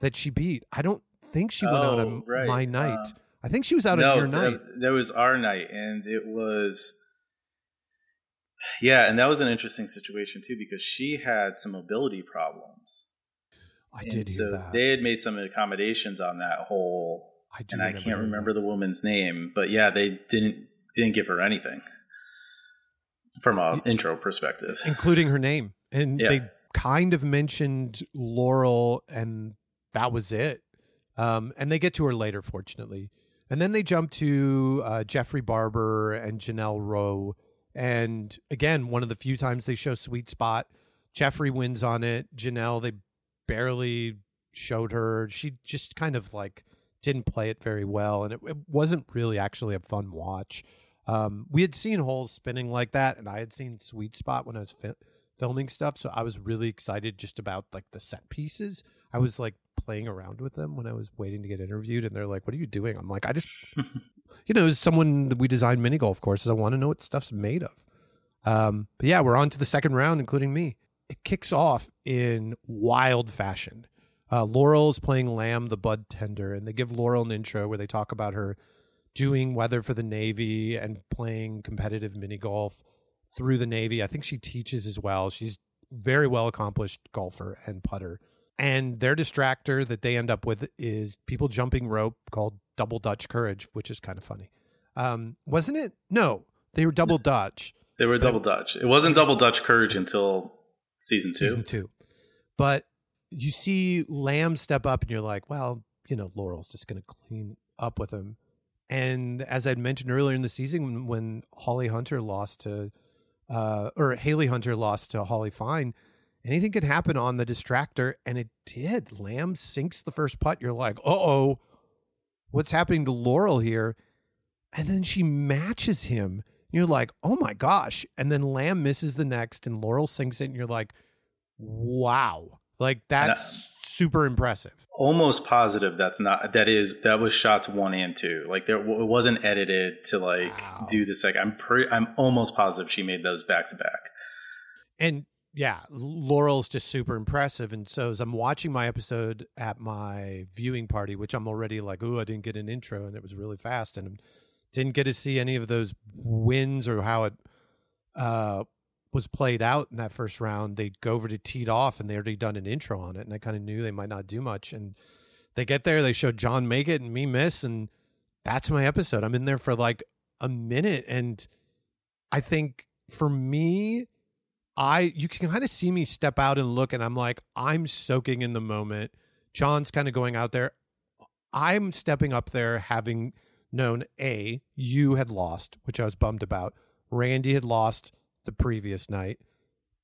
that she beat. I don't think she went oh, out on right. my night. Uh, I think she was out no, on your night. That, was our night, and it was yeah, and that was an interesting situation too because she had some mobility problems. I and did so that. They had made some accommodations on that whole, I do and I can't remember that. the woman's name, but yeah, they didn't didn't give her anything from a intro perspective, including her name. And Yeah. they kind of mentioned Laurel, and that was it. Um, and they get to her later, fortunately. And then they jump to uh, Jeffrey Barber and Janelle Rowe. And again, one of the few times they show Sweet Spot, Jeffrey wins on it. Janelle, they barely showed her. She just kind of like didn't play it very well. And it, it wasn't really actually a fun watch. Um, we had seen holes spinning like that, and I had seen Sweet Spot when I was fi- filming stuff. So I was really excited just about like the set pieces. I was like playing around with them when I was waiting to get interviewed, and they're like, "What are you doing?" I'm like, "I just, you know, as someone that we design mini golf courses, I want to know what stuff's made of." Um, but yeah, we're on to the second round, including me. It kicks off in wild fashion. Uh, Laurel is playing Lamb, the bud tender, and they give Laurel an intro where they talk about her doing weather for the Navy and playing competitive mini golf through the Navy. I think she teaches as well. She's very well accomplished golfer and putter. And their distractor that they end up with is people jumping rope called double Dutch courage, which is kind of funny. Um, wasn't it? No, they were double Dutch they were double Dutch. It wasn't double Dutch courage until season two. season two. But you see Lamb step up, and you're like, well, you know, Laurel's just going to clean up with him. And as I'd mentioned earlier in the season, when, when Holly Hunter lost to, uh, or Haley Hunter lost to Holly Fine, anything could happen on the distractor, and it did. Lamb sinks the first putt. You're like, uh oh, what's happening to Laurel here? And then she matches him. You're like, oh my gosh. And then Lamb misses the next, and Laurel sinks it, and you're like, wow. Like that's super impressive. Almost positive that's not that is that was shots one and two. Like there it wasn't edited to like Wow. do this. Like I'm pretty. I'm almost positive she made those back to back. And yeah, Laurel's just super impressive. And so as I'm watching my episode at my viewing party, which I'm already like, oh, I didn't get an intro, and it was really fast, and didn't get to see any of those wins or how it uh, was played out in that first round. They go over to teed off, and they already done an intro on it, and I kind of knew they might not do much. And they get there, they show John make it and me miss, and that's my episode. I'm in there for like a minute, and I think for me, I you can kind of see me step out and look, and I'm like, I'm soaking in the moment. John's kind of going out there. I'm stepping up there, having known a you had lost, which I was bummed about. Randy had lost the previous night.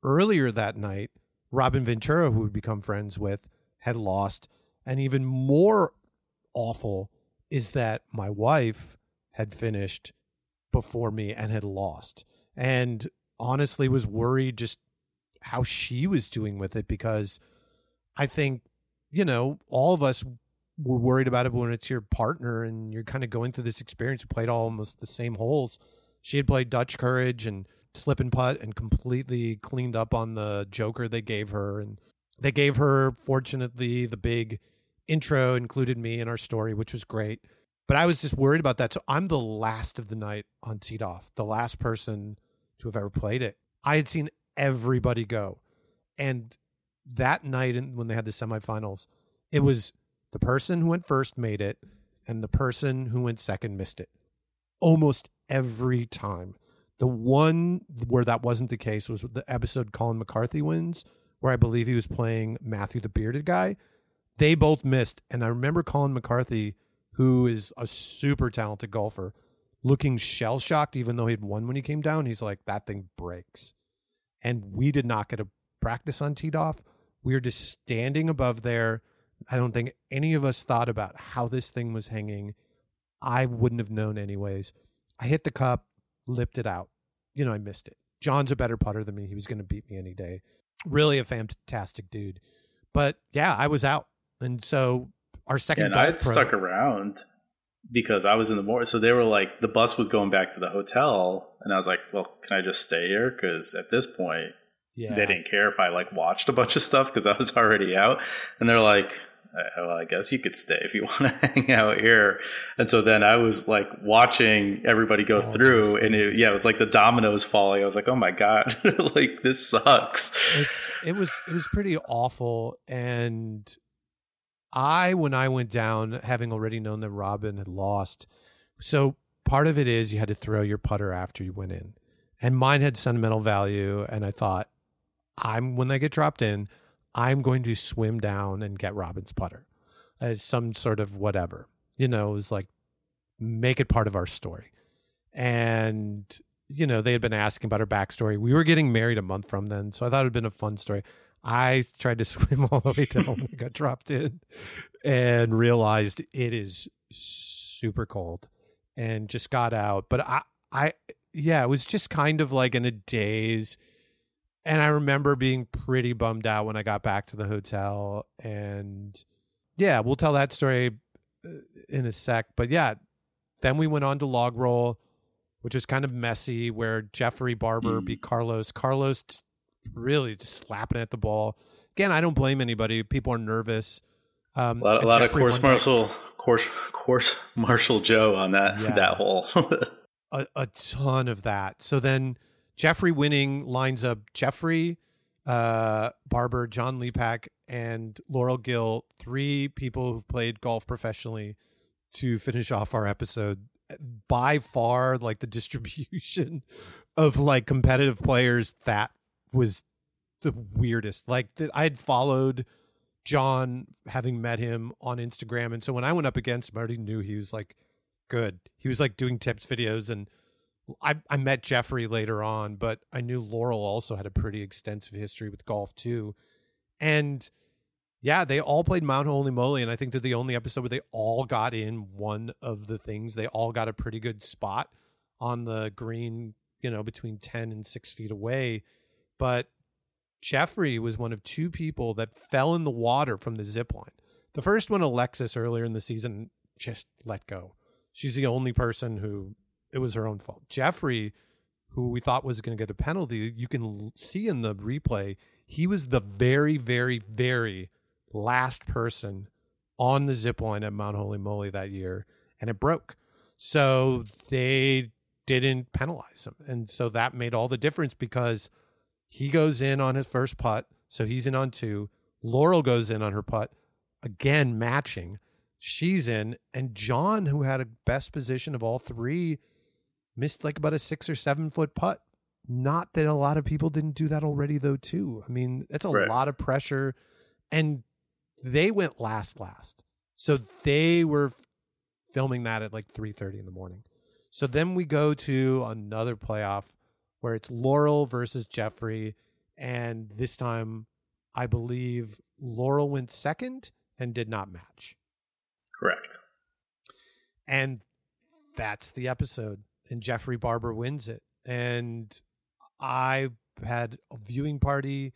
Earlier that night, Robin Ventura, who we'd become friends with, had lost. And even more awful is that my wife had finished before me and had lost. And honestly was worried just how she was doing with it because I think, you know, all of us were worried about it when it's your partner and you're kind of going through this experience. You played almost the same holes. She had played Dutch Courage and slip and putt and completely cleaned up on the joker they gave her. And they gave her, fortunately, the big intro included me in our story, which was great. But I was just worried about that. So I'm the last of the night on teed off, the last person to have ever played it. I had seen everybody go. And that night and when they had the semifinals, it was the person who went first made it and the person who went second missed it. Almost every time. The one where that wasn't the case was the episode Colin McCarthy wins, where I believe he was playing Matthew the bearded guy. They both missed. And I remember Colin McCarthy, who is a super talented golfer, looking shell shocked, even though he'd won when he came down. He's like, that thing breaks. And we did not get a practice on teed off. We were just standing above there. I don't think any of us thought about how this thing was hanging. I wouldn't have known anyways. I hit the cup, lipped it out. You know, I missed it. John's a better putter than me. He was going to beat me any day. Really a fantastic dude. But yeah, I was out. And so our second and I pro- stuck around because I was in the morning. So they were like, the bus was going back to the hotel, and I was like, well, can I just stay here? Because at this point, yeah. they didn't care if I like watched a bunch of stuff because I was already out, and they're like. "Uh, Well, I guess you could stay if you want to hang out here. And so then I was like watching everybody go Oh, through, and it, yeah, it was like the dominoes falling. I was like, oh my god, like this sucks. it's it was it was pretty awful and i when i went down having already known that robin had lost so part of it is you had to throw your putter after you went in. And mine had sentimental value. And I thought, I'm when they get dropped in, I'm going to swim down and get Robin's putter as some sort of whatever. You know, it was like make it part of our story. And you know, they had been asking about her backstory. We were getting married a month from then, so I thought it have been a fun story. I tried to swim all the way down when I got dropped in and realized it is super cold and just got out. But I, I, yeah, it was just kind of like in a daze. And I remember being pretty bummed out when I got back to the hotel. And yeah, we'll tell that story uh, in a sec. But yeah, then we went on to log roll, which was kind of messy, where Jeffrey Barber mm. beat Carlos. Carlos really just slapping at the ball. Again, I don't blame anybody. People are nervous. Um, a lot, a lot of course martial, course course Marshall Joe on that yeah. that hole. a, a ton of that. So then Jeffrey winning lines up Jeffrey, uh, Barber, John Lepak, and Laurel Gill, three people who've played golf professionally, to finish off our episode. By far, like the distribution of like competitive players, that was the weirdest. Like I had followed John, having met him on Instagram, and so when I went up against him, I already knew he was like good. He was like doing tips videos, and I I met Jeffrey later on, but I knew Laurel also had a pretty extensive history with golf too, and yeah, they all played Mount Holey Moley, and I think they're the only episode where they all got in one of the things. They all got a pretty good spot on the green, you know, between ten and six feet away but Jeffrey was one of two people that fell in the water from the zip line. The first one, Alexis, earlier in the season, just let go. She's the only person who it was her own fault. Jeffrey, who we thought was going to get a penalty, you can see in the replay, he was the very, very, very last person on the zip line at Mount Holey Moley that year, and it broke. So they didn't penalize him. And so that made all the difference because – he goes in on his first putt, so he's in on two. Laurel goes in on her putt, again matching. She's in, and John, who had a best position of all three, missed like about a six or seven foot putt. Not that a lot of people didn't do that already, though. Too. I mean, that's a right. lot of pressure, and they went last, last. So they were filming that at like three thirty in the morning. So then we go to another playoff where it's Laurel versus Jeffrey. And this time, I believe Laurel went second and did not match. Correct. And that's the episode. And Jeffrey Barber wins it. And I had a viewing party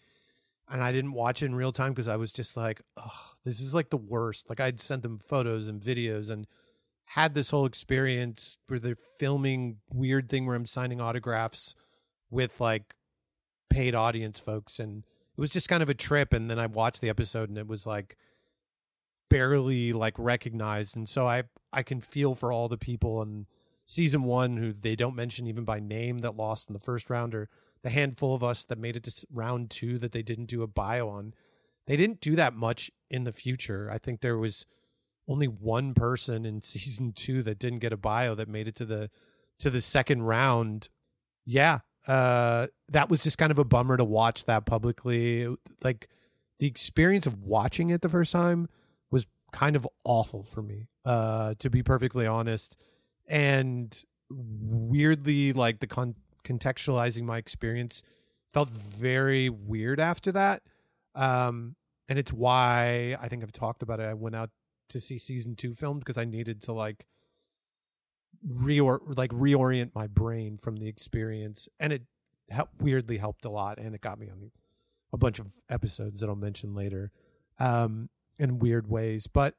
and I didn't watch it in real time because I was just like, oh, this is like the worst. Like I'd sent them photos and videos and had this whole experience where they're filming weird thing where I'm signing autographs with like paid audience folks and it was just kind of a trip and then I watched the episode and it was like barely like recognized and so I I can feel for all the people in season 1 who they don't mention even by name that lost in the first round or the handful of us that made it to round 2 that they didn't do a bio on. They didn't do that much in the future. I think there was only one person in season 2 that didn't get a bio that made it to the to the second round. Yeah, uh, that was just kind of a bummer to watch that publicly. Like the experience of watching it the first time was kind of awful for me, uh, to be perfectly honest. And weirdly, like the con- contextualizing my experience felt very weird after that. Um, and it's why I think I've talked about it. I went out to see season two filmed because I needed to like reor like reorient my brain from the experience, and it helped, weirdly helped a lot, and it got me on a bunch of episodes that I'll mention later, um, in weird ways. But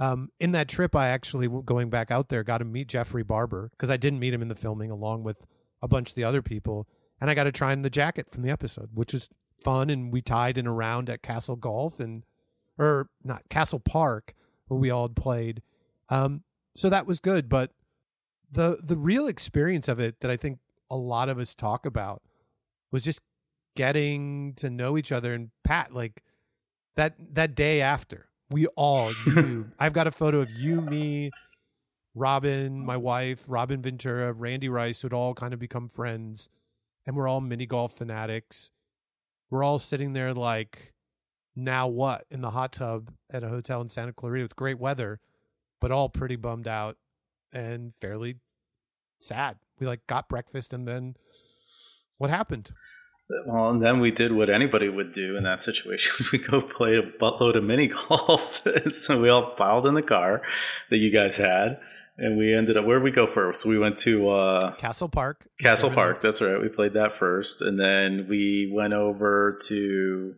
um, in that trip, I actually going back out there got to meet Jeffrey Barber because I didn't meet him in the filming, along with a bunch of the other people, and I got to try on the jacket from the episode, which was fun. And we tied in a round at Castle Golf and or not Castle Park where we all had played. Um, so that was good, but the the real experience of it that I think a lot of us talk about was just getting to know each other and Pat like that that day after we all you I've got a photo of you me Robin, my wife, Robin Ventura, Randy Rice would all kind of become friends, and we're all mini golf fanatics. We're all sitting there like, now what? In the hot tub at a hotel in Santa Clarita with great weather, but all pretty bummed out and fairly sad. We like got breakfast and then what happened? Well, and then we did what anybody would do in that situation. we go play a buttload of mini golf. so we all piled in the car that you guys had, and we ended up where did we go first? We went to uh, Castle Park. Castle Park. That's right. We played that first, and then we went over to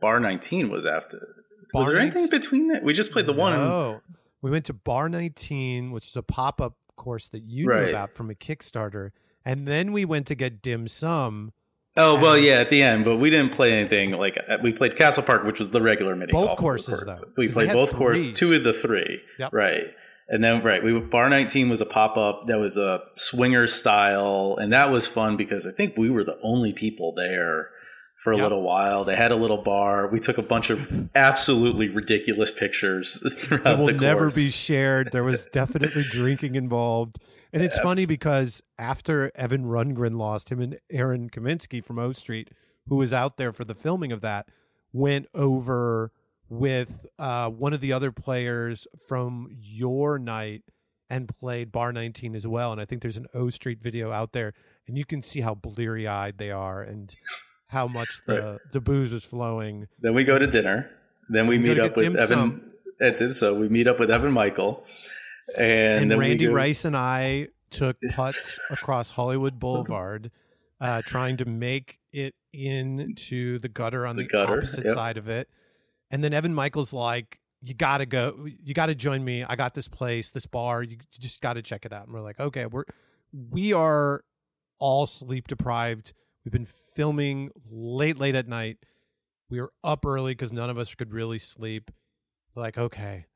Bar 19. Was after. Bar was there 19? anything between that? We just played the no. one. No, we went to Bar 19, which is a pop up course that you right. knew about from a Kickstarter, and then we went to get dim sum Oh well, yeah, at the end, but we didn't play anything like uh, we played Castle Park, which was the regular mini both courses. Course. Though, we played both courses, two of the three, yep. right? And then right, we bar nineteen was a pop up that was a swinger style, and that was fun because I think we were the only people there for a yep. little while. They had a little bar. We took a bunch of absolutely ridiculous pictures. That will never be shared. There was definitely drinking involved. And it's funny because after Evan Rundgren lost, him and Aaron Kaminsky from O Street, who was out there for the filming of that, went over with uh, one of the other players from your night and played Bar 19 as well. And I think there's an O Street video out there, and you can see how bleary eyed they are and how much the, right. the booze was flowing. Then we go to dinner. Then we, we meet up with Evan. At so we meet up with Evan Michael and, and Randy Rice and I took putts across Hollywood Boulevard, uh, trying to make it into the gutter on the, the gutter, opposite yep. side of it. And then Evan Michaels like, you gotta go, you gotta join me. I got this place, this bar. You, you just gotta check it out. And we're like, okay, we're we are all sleep deprived. We've been filming late, late at night. We were up early because none of us could really sleep. Like, okay,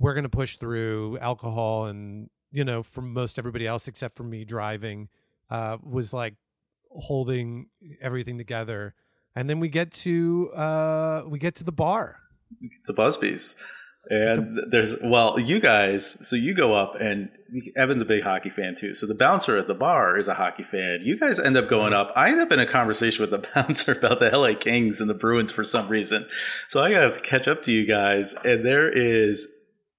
we're going to push through alcohol and you know for most everybody else except for me driving uh, was like holding everything together. And then we get to uh, we get to the bar. To busby's. And there's well you guys so you go up and evan's a big hockey fan too. So the bouncer at the bar is a hockey fan. You guys end up going up. I end up in a conversation with the bouncer about the la kings and the bruins for some reason. So i gotta catch up to you guys and there is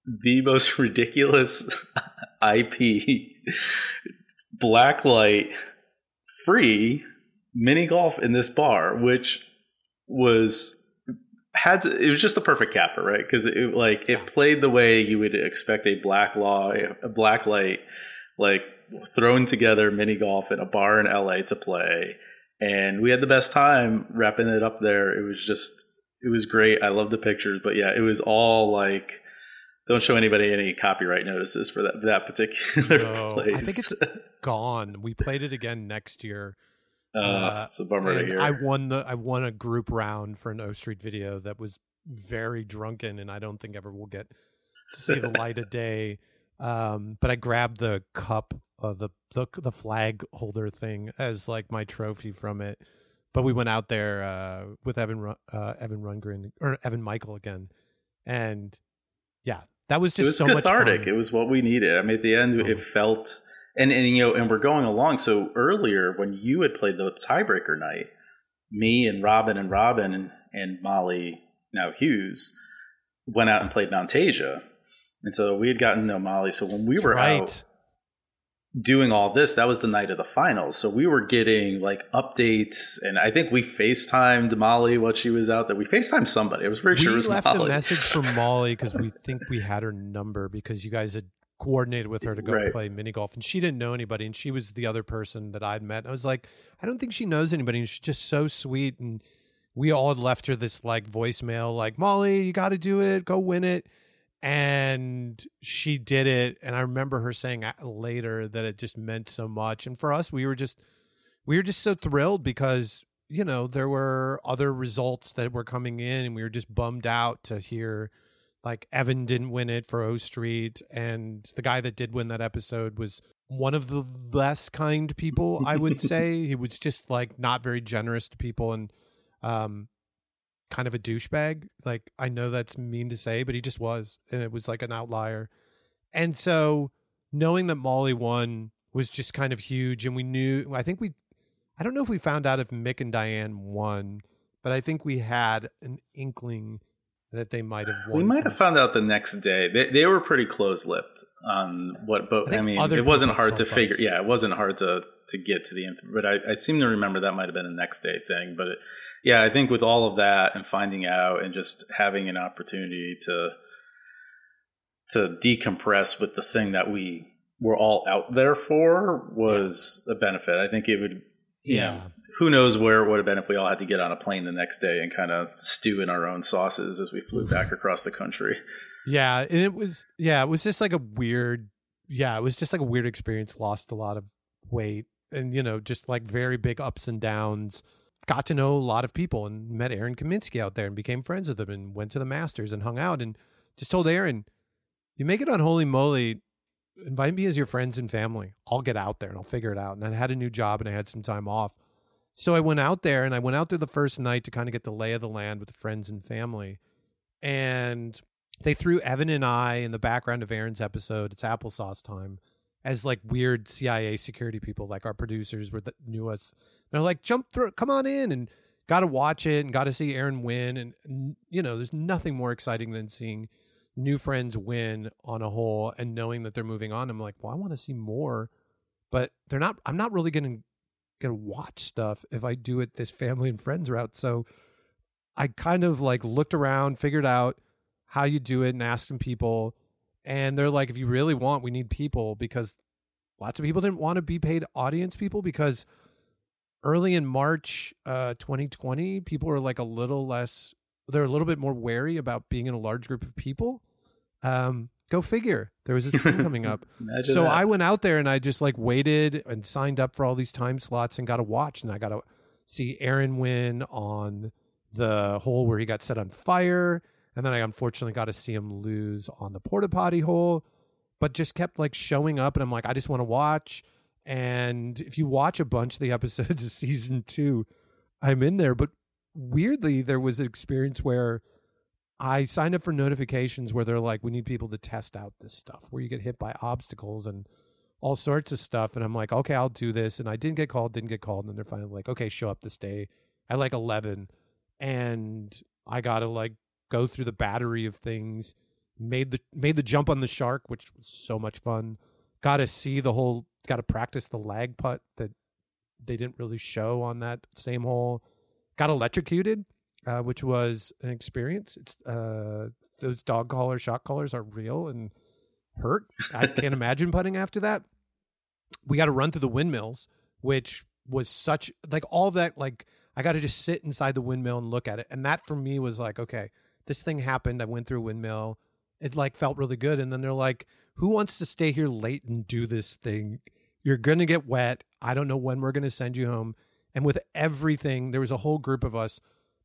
the most ridiculous IP blacklight free mini golf in this bar, which was had to, it was just the perfect capper, right? Because it like it played the way you would expect a black law, a black light, like thrown together mini golf in a bar in LA to play, and we had the best time wrapping it up there. It was just it was great. I love the pictures, but yeah, it was all like don't show anybody any copyright notices for that that particular no, place. I think it's gone. We played it again next year. Uh, uh, it's a bummer to hear. I won the I won a group round for an O Street video that was very drunken, and I don't think ever will get to see the light of day. Um, but I grabbed the cup of the, the the flag holder thing as like my trophy from it. But we went out there uh, with Evan uh, Evan Rundgren or Evan Michael again, and yeah, that was just it was so cathartic. It was what we needed. I mean, at the end, oh. it mm-hmm. felt and and you know, and we're going along. So earlier, when you had played the tiebreaker night, me and Robin and Robin and, and Molly now Hughes went out and played Mount Asia, and so we had gotten to know Molly. So when we were right. out doing all this, that was the night of the finals. So we were getting like updates, and I think we FaceTimed Molly while she was out there. We FaceTimed somebody. I was pretty we sure it was left Molly. a message for Molly because we think we had her number because you guys had coordinated with her to go right. play mini golf, and she didn't know anybody, and she was the other person that I'd met. I was like, I don't think she knows anybody, and she's just so sweet, and we all had left her this like voicemail, like Molly, you got to do it, go win it and she did it and i remember her saying later that it just meant so much and for us we were just we were just so thrilled because you know there were other results that were coming in and we were just bummed out to hear like evan didn't win it for o street and the guy that did win that episode was one of the less kind people i would say. He was just like not very generous to people and um kind of a douchebag. Like I know that's mean to say, but he just was, and it was like an outlier. And so knowing that Molly won was just kind of huge. And we knew, I think we, I don't know if we found out if Mick and Diane won, but I think we had an inkling that they might have won. We might have found out the next day. They, they were pretty close lipped on what, but I, I mean, it wasn't hard to figure. Yeah, it wasn't hard to to get to the info. But I, I seem to remember that might have been a next day thing. But it, yeah, I think with all of that and finding out and just having an opportunity to to decompress with the thing that we were all out there for was yeah. a benefit. I think it would. Yeah. Know, who knows where it would have been if we all had to get on a plane the next day and kind of stew in our own sauces as we flew back across the country. Yeah, and it was yeah, it was just like a weird yeah, it was just like a weird experience. Lost a lot of weight and you know, just like very big ups and downs. Got to know a lot of people and met Aaron Kaminsky out there and became friends with him and went to the Masters and hung out and just told Aaron, "You make it on Holey Moley, invite me as your friends and family. I'll get out there and I'll figure it out." And I had a new job and I had some time off so I went out there and I went out there the first night to kind of get the lay of the land with friends and family. And they threw Evan and I in the background of Aaron's episode, It's Applesauce Time, as like weird CIA security people, like our producers were that knew us. They're like, jump through, come on in and got to watch it and got to see Aaron win. And, you know, there's nothing more exciting than seeing new friends win on a hole and knowing that they're moving on. I'm like, well, I want to see more, but they're not, I'm not really going to gonna watch stuff if I do it this family and friends route. So I kind of like looked around, figured out how you do it, and asked some people. And they're like, if you really want, we need people because lots of people didn't want to be paid audience people because early in March uh, 2020, people were like a little less, they're a little bit more wary about being in a large group of people. Um, Go figure. There was this thing coming up. so that. I went out there and I just like waited and signed up for all these time slots and got to watch. And I got to see Aaron win on the hole where he got set on fire. And then I unfortunately got to see him lose on the porta potty hole, but just kept like showing up. And I'm like, I just want to watch. And if you watch a bunch of the episodes of season two, I'm in there. But weirdly, there was an experience where I signed up for notifications where they're like, we need people to test out this stuff, where you get hit by obstacles and all sorts of stuff. And I'm like, okay, I'll do this. And I didn't get called, didn't get called. And then they're finally like, okay, show up this day at like 11. And I got to like go through the battery of things. Made the made the jump on the shark, which was so much fun. Got to see the whole. Got to practice the lag putt that they didn't really show on that same hole. Got electrocuted uh, which was an experience. It's uh, those dog collar, shock collars are real and hurt. I can't imagine putting after that. We got to run through the windmills, which was such like all that. Like I got to just sit inside the windmill and look at it, and that for me was like, okay, this thing happened. I went through a windmill. It like felt really good, and then they're like, who wants to stay here late and do this thing? You're gonna get wet. I don't know when we're gonna send you home. And with everything, there was a whole group of us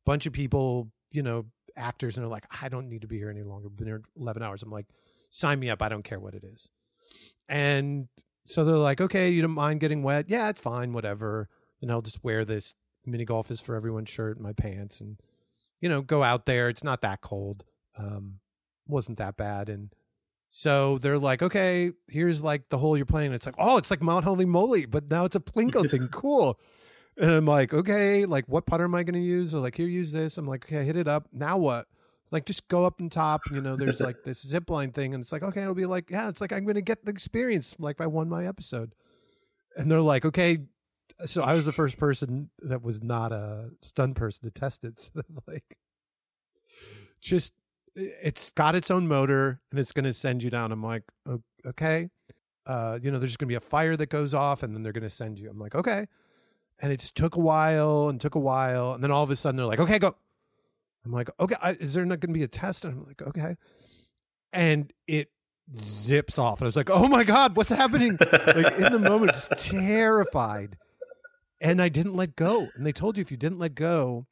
bunch of people, you know, actors, and they're like, I don't need to be here any longer. I've been here 11 hours. I'm like, sign me up. I don't care what it is. And so they're like, okay, you don't mind getting wet? Yeah, it's fine, whatever. And I'll just wear this mini golf is for everyone shirt and my pants and, you know, go out there. It's not that cold. Um, wasn't that bad. And so they're like, okay, here's like the hole you're playing. It's like, oh, it's like Mount Holey Moley, but now it's a Plinko thing. Cool. And I'm like, okay, like what putter am I going to use? Or like, here, use this. I'm like, okay, hit it up. Now what? Like, just go up and top. You know, there's like this zip line thing, and it's like, okay, it'll be like, yeah, it's like I'm going to get the experience. Like, I won my episode, and they're like, okay. So I was the first person that was not a stun person to test it. So like, just it's got its own motor and it's going to send you down. I'm like, okay. Uh, you know, there's going to be a fire that goes off and then they're going to send you. I'm like, okay and it just took a while and took a while and then all of a sudden they're like okay go. I'm like okay I, is there not going to be a test? And i'm like okay. And it zips off and i was like oh my god what's happening? Like in the moment just terrified. And i didn't let go and they told you if you didn't let go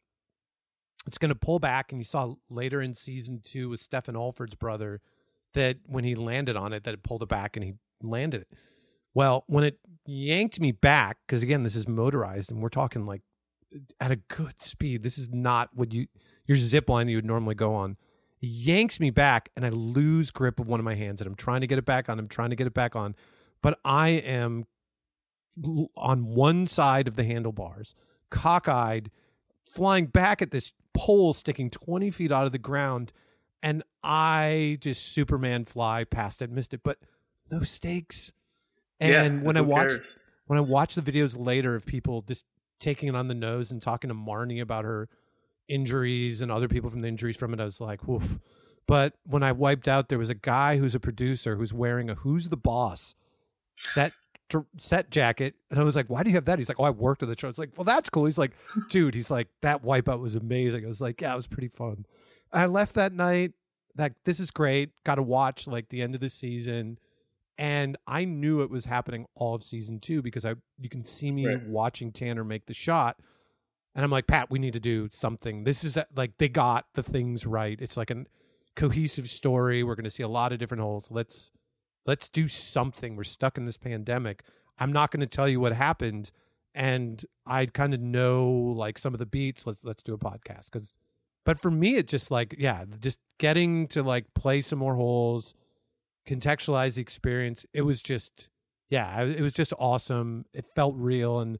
it's going to pull back and you saw later in season two with stefan alford's brother that when he landed on it that it pulled it back and he landed it well, when it yanked me back, because again, this is motorized and we're talking like at a good speed. This is not what you your zip line you would normally go on. He yanks me back, and I lose grip of one of my hands, and I'm trying to get it back on. I'm trying to get it back on, but I am on one side of the handlebars, cockeyed, flying back at this pole sticking 20 feet out of the ground, and I just Superman fly past it, missed it, but no stakes. And Yeah, when I watched cares? when I watch the videos later of people just taking it on the nose and talking to Marnie about her injuries and other people from the injuries from it, I was like, woof. But when I wiped out, there was a guy who's a producer who's wearing a "Who's the Boss" set set jacket, and I was like, "Why do you have that?" He's like, "Oh, I worked on the show." It's like, "Well, that's cool." He's like, "Dude," he's like, "That wipeout was amazing." I was like, "Yeah, it was pretty fun." I left that night. That this is great. Got to watch like the end of the season and I knew it was happening all of season two because I you can see me Right. watching Tanner make the shot, and I'm like, Pat, we need to do something. This is a- like they got the things right. It's like a cohesive story. We're going to see a lot of different holes. Let's let's do something. We're stuck in this pandemic. I'm not going to tell you what happened, and I kind of know like some of the beats. Let's let's do a podcast because. But for me, it just like yeah, just getting to like play some more holes contextualize the experience. It was just, yeah, it was just awesome. It felt real, and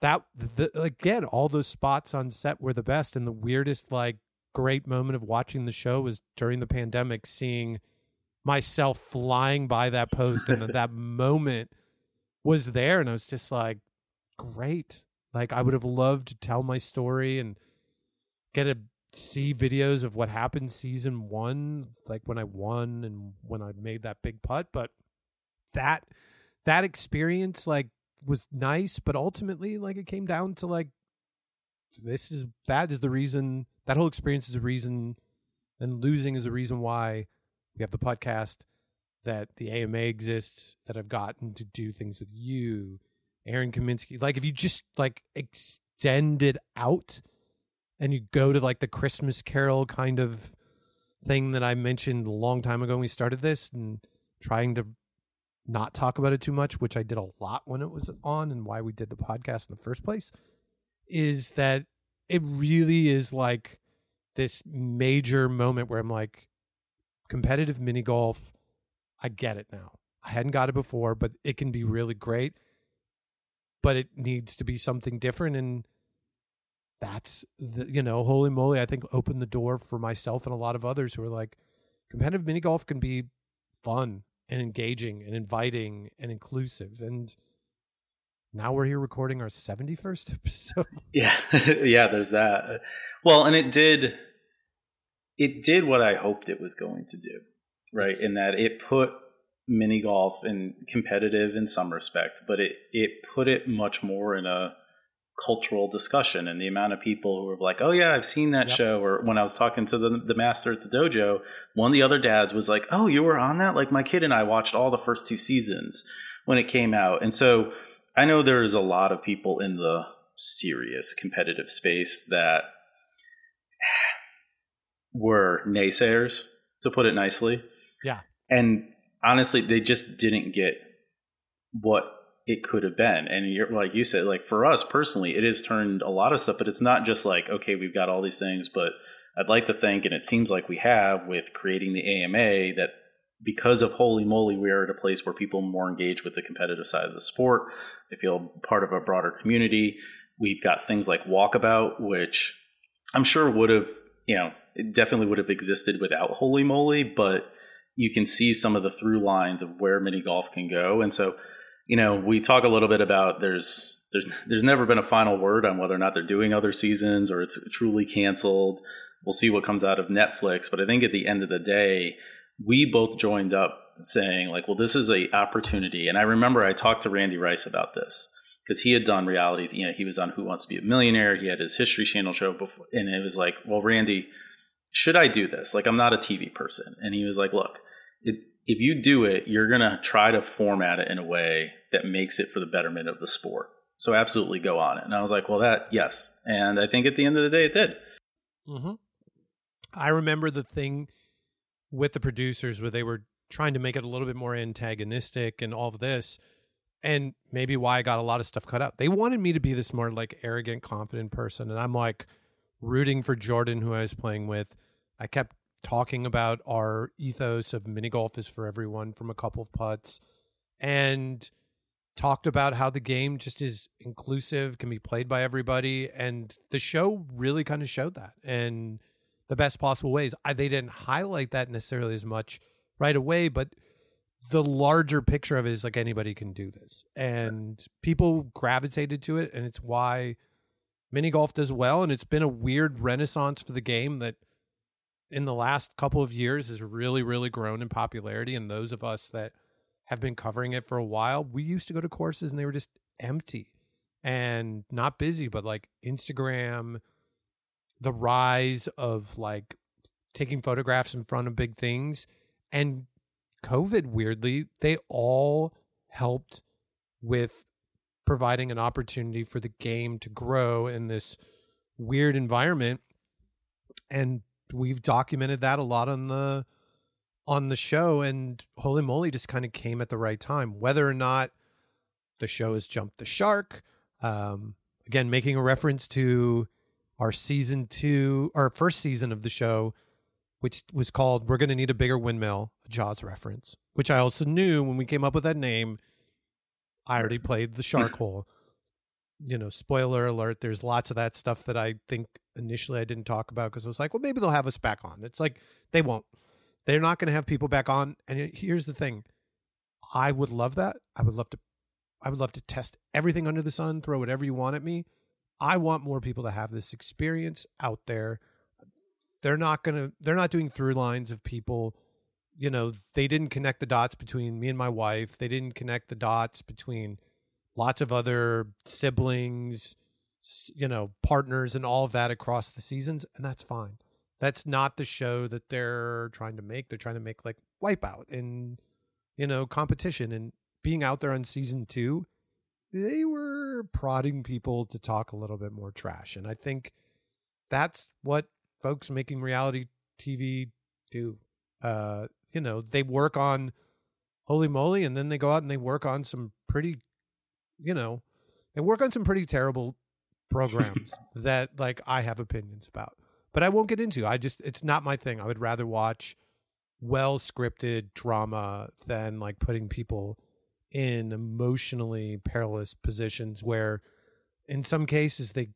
that the, again, all those spots on set were the best. And the weirdest, like, great moment of watching the show was during the pandemic, seeing myself flying by that post, and that, that moment was there, and I was just like, great. Like, I would have loved to tell my story and get a see videos of what happened season one, like when I won and when I made that big putt. But that that experience like was nice, but ultimately like it came down to like this is that is the reason that whole experience is the reason and losing is the reason why we have the podcast that the AMA exists, that I've gotten to do things with you, Aaron Kaminsky. Like if you just like extend it out and you go to like the Christmas Carol kind of thing that I mentioned a long time ago when we started this and trying to not talk about it too much, which I did a lot when it was on and why we did the podcast in the first place, is that it really is like this major moment where I'm like, competitive mini golf, I get it now. I hadn't got it before, but it can be really great. But it needs to be something different and that's the you know holey moley i think opened the door for myself and a lot of others who are like competitive mini golf can be fun and engaging and inviting and inclusive and now we're here recording our 71st episode Yeah, yeah. There's that. Well, and it did. It did what I hoped it was going to do, right? Yes. In that it put mini golf in competitive in some respect, but it it put it much more in a cultural discussion. And the amount of people who were like, "Oh yeah, I've seen that Yep. show," or when I was talking to the the master at the dojo, one of the other dads was like, "Oh, you were on that? Like my kid and I watched all the first two seasons when it came out," and so. I know there's a lot of people in the serious competitive space that were naysayers, to put it nicely. Yeah. And honestly, they just didn't get what it could have been. And you're like you said, like for us personally, it has turned a lot of stuff, but it's not just like, okay, we've got all these things, but I'd like to think, and it seems like we have with creating the AMA, that because of Holey Moley, we are at a place where people more engaged with the competitive side of the sport. They feel part of a broader community. We've got things like Walkabout, which I'm sure would have, you know, it definitely would have existed without Holey Moley, but you can see some of the through lines of where mini golf can go. And so, you know, we talk a little bit about there's there's there's never been a final word on whether or not they're doing other seasons or it's truly canceled. We'll see what comes out of Netflix, but I think at the end of the day, we both joined up saying like, well, this is a opportunity. And I remember I talked to Randy Rice about this because he had done reality. You know, he was on Who Wants to Be a Millionaire. He had his History Channel show before, and it was like, well, Randy, should I do this? Like, I'm not a TV person. And he was like, look, it, if you do it, you're gonna try to format it in a way that makes it for the betterment of the sport. So absolutely go on it. And I was like, well, that yes. And I think at the end of the day, it did. Mm-hmm. I remember the thing with the producers where they were trying to make it a little bit more antagonistic and all of this, and maybe why I got a lot of stuff cut out. They wanted me to be this more like arrogant, confident person, and I'm like rooting for Jordan, who I was playing with. I kept talking about our ethos of mini golf is for everyone from a couple of putts and talked about how the game just is inclusive, can be played by everybody. And the show really kind of showed that in the best possible ways. I, they didn't highlight that necessarily as much right away, but the larger picture of it is like anybody can do this. And people gravitated to it. And it's why mini golf does well. And it's been a weird renaissance for the game that in the last couple of years has really, really grown in popularity. And those of us that have been covering it for a while, we used to go to courses and they were just empty and not busy, but like Instagram, the rise of like taking photographs in front of big things and COVID, weirdly, they all helped with providing an opportunity for the game to grow in this weird environment. And we've documented that a lot on the on the show and holey moley just kind of came at the right time. Whether or not the show has jumped the shark um, again making a reference to our season two our first season of the show which was called we're going to need a bigger windmill a jaws reference which i also knew when we came up with that name. I already played the shark hole you know spoiler alert there's lots of that stuff that i think initially i didn't talk about because i was like well maybe they'll have us back on it's like they won't they're not going to have people back on. And here's the thing I would love that. I would love to. I would love to test everything under the sun, throw whatever you want at me. I want more people to have this experience out there. They're not going to, they're not doing through lines of people. You know, they didn't connect the dots between me and my wife. They didn't connect the dots between lots of other siblings, you know, partners and all of that across the seasons. And that's fine that's not the show that they're trying to make. They're trying to make like Wipeout and you know competition and being out there on season two. They were prodding people to talk a little bit more trash, and I think that's what folks making reality TV do. Uh, you know, they work on Holey Moley, and then they go out and they work on some pretty, you know, they work on some pretty terrible programs that like I have opinions about but I won't get into. I just it's not my thing. I would rather watch well scripted drama than like putting people in emotionally perilous positions where in some cases they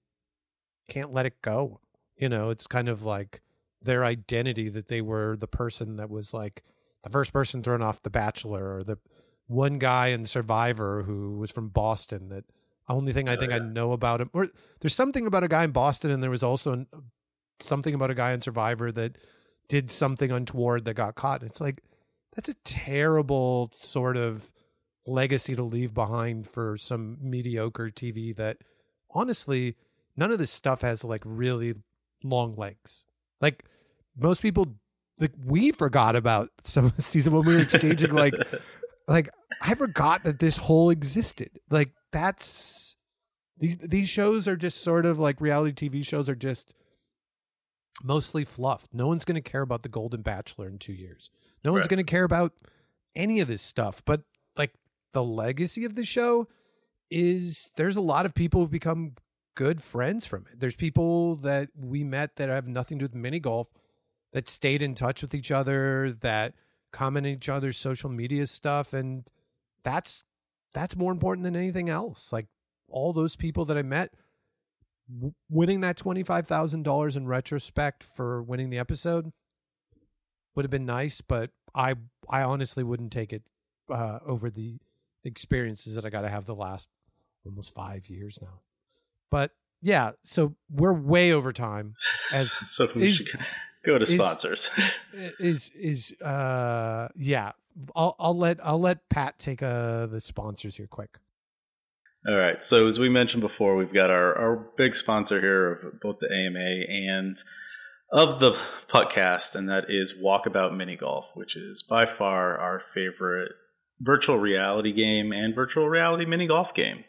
can't let it go. You know, it's kind of like their identity that they were the person that was like the first person thrown off The Bachelor or the one guy in Survivor who was from Boston that only thing I oh, think yeah. I know about him or there's something about a guy in Boston and there was also uh, something about a guy in Survivor that did something untoward that got caught. It's like that's a terrible sort of legacy to leave behind for some mediocre TV that honestly none of this stuff has like really long legs. Like most people like we forgot about some of the season when we were exchanging like like I forgot that this whole existed. Like that's these these shows are just sort of like reality TV shows are just mostly fluff. No one's going to care about the Golden Bachelor in two years. No one's going to care about any of this stuff. But like the legacy of the show is there's a lot of people who've become good friends from it. There's people that we met that have nothing to do with mini golf that stayed in touch with each other, that comment each other's social media stuff. And that's that's more important than anything else. Like all those people that I met winning that $25,000 in retrospect for winning the episode would have been nice, but I I honestly wouldn't take it uh, over the experiences that I got to have the last almost 5 years now. But yeah, so we're way over time as so we is, should go to sponsors. Is is uh yeah, I'll I'll let I'll let Pat take uh the sponsors here quick. All right. So as we mentioned before, we've got our, our big sponsor here of both the AMA and of the podcast, and that is Walkabout Mini Golf, which is by far our favorite virtual reality game and virtual reality mini golf game.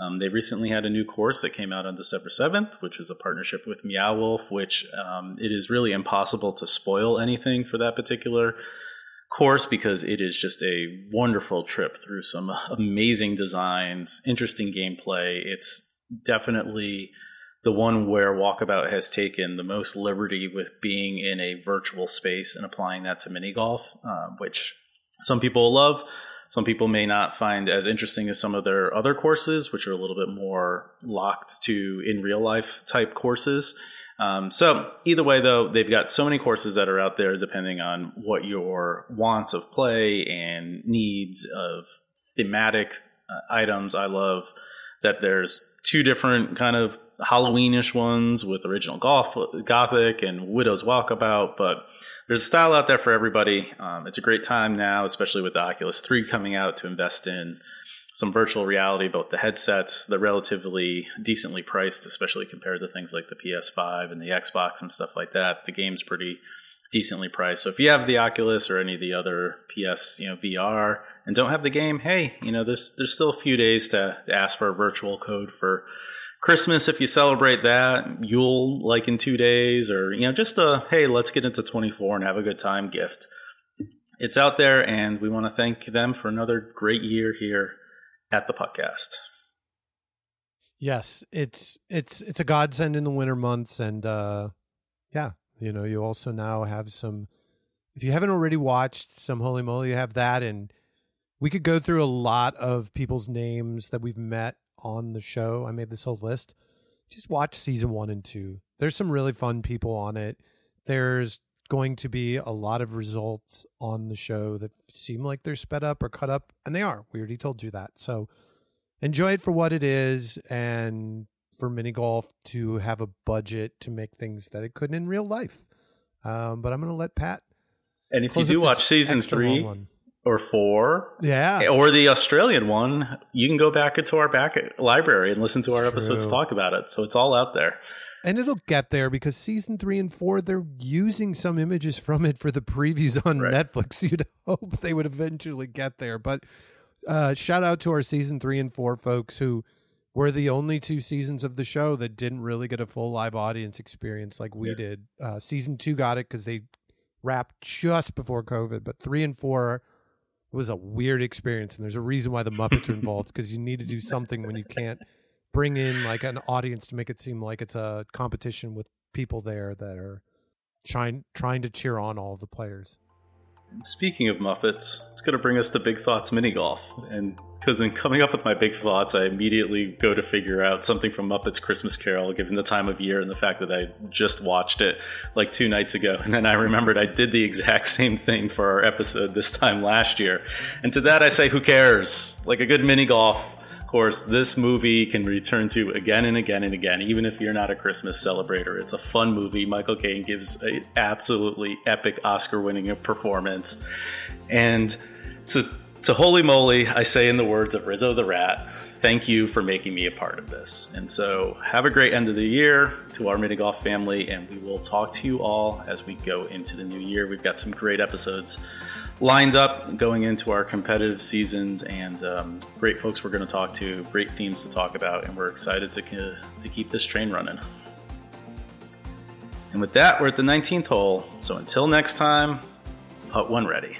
Um, they recently had a new course that came out on December 7th, which is a partnership with Meow Wolf, which um, it is really impossible to spoil anything for that particular course because it is just a wonderful trip through some amazing designs, interesting gameplay. It's definitely the one where Walkabout has taken the most liberty with being in a virtual space and applying that to mini golf, uh, which some people love. Some people may not find as interesting as some of their other courses, which are a little bit more locked to in real life type courses. Um, so either way, though, they've got so many courses that are out there, depending on what your wants of play and needs of thematic uh, items. I love that there's two different kind of Halloweenish ones with original golf, gothic and Widow's Walkabout, but there's a style out there for everybody. Um, it's a great time now, especially with the Oculus 3 coming out to invest in some virtual reality, both the headsets, they're relatively decently priced, especially compared to things like the PS5 and the Xbox and stuff like that. The game's pretty decently priced. So if you have the Oculus or any of the other PS, you know, VR and don't have the game, hey, you know, there's there's still a few days to, to ask for a virtual code for Christmas if you celebrate that, Yule like in two days, or you know, just a hey, let's get into 24 and have a good time gift. It's out there, and we want to thank them for another great year here at the podcast. Yes, it's it's it's a godsend in the winter months, and uh, yeah, you know, you also now have some. If you haven't already watched some Holey Moley, you have that, and we could go through a lot of people's names that we've met on the show. I made this whole list. Just watch season one and two. There's some really fun people on it. There's going to be a lot of results on the show that seem like they're sped up or cut up, and they are. We already told you that. So enjoy it for what it is and for mini golf to have a budget to make things that it couldn't in real life. Um, but I'm going to let Pat. And if you do watch season three, or four. Yeah. Or the Australian one, you can go back into our back library and listen to our episodes talk about it. So it's all out there. And it'll get there because season three and four, they're using some images from it for the previews on right. Netflix. You'd hope they would eventually get there. But uh, shout out to our season three and four folks who were the only two seasons of the show that didn't really get a full live audience experience like we yeah. did. Uh, season two got it because they wrapped just before COVID, but three and four it was a weird experience and there's a reason why the muppets are involved because you need to do something when you can't bring in like an audience to make it seem like it's a competition with people there that are trying trying to cheer on all the players Speaking of Muppets, it's going to bring us to Big Thoughts Mini Golf. And because in coming up with my big thoughts, I immediately go to figure out something from Muppets Christmas Carol, given the time of year and the fact that I just watched it like two nights ago. And then I remembered I did the exact same thing for our episode this time last year. And to that I say, who cares? Like a good mini golf course, this movie can return to again and again and again, even if you're not a Christmas celebrator. It's a fun movie. Michael Caine gives an absolutely epic Oscar winning performance. And so, to Holey Moley, I say in the words of Rizzo the Rat, thank you for making me a part of this. And so, have a great end of the year to our mini golf family, and we will talk to you all as we go into the new year. We've got some great episodes lined up going into our competitive seasons and um, great folks we're going to talk to, great themes to talk about, and we're excited to, to keep this train running. And with that, we're at the 19th hole. So until next time, putt one ready.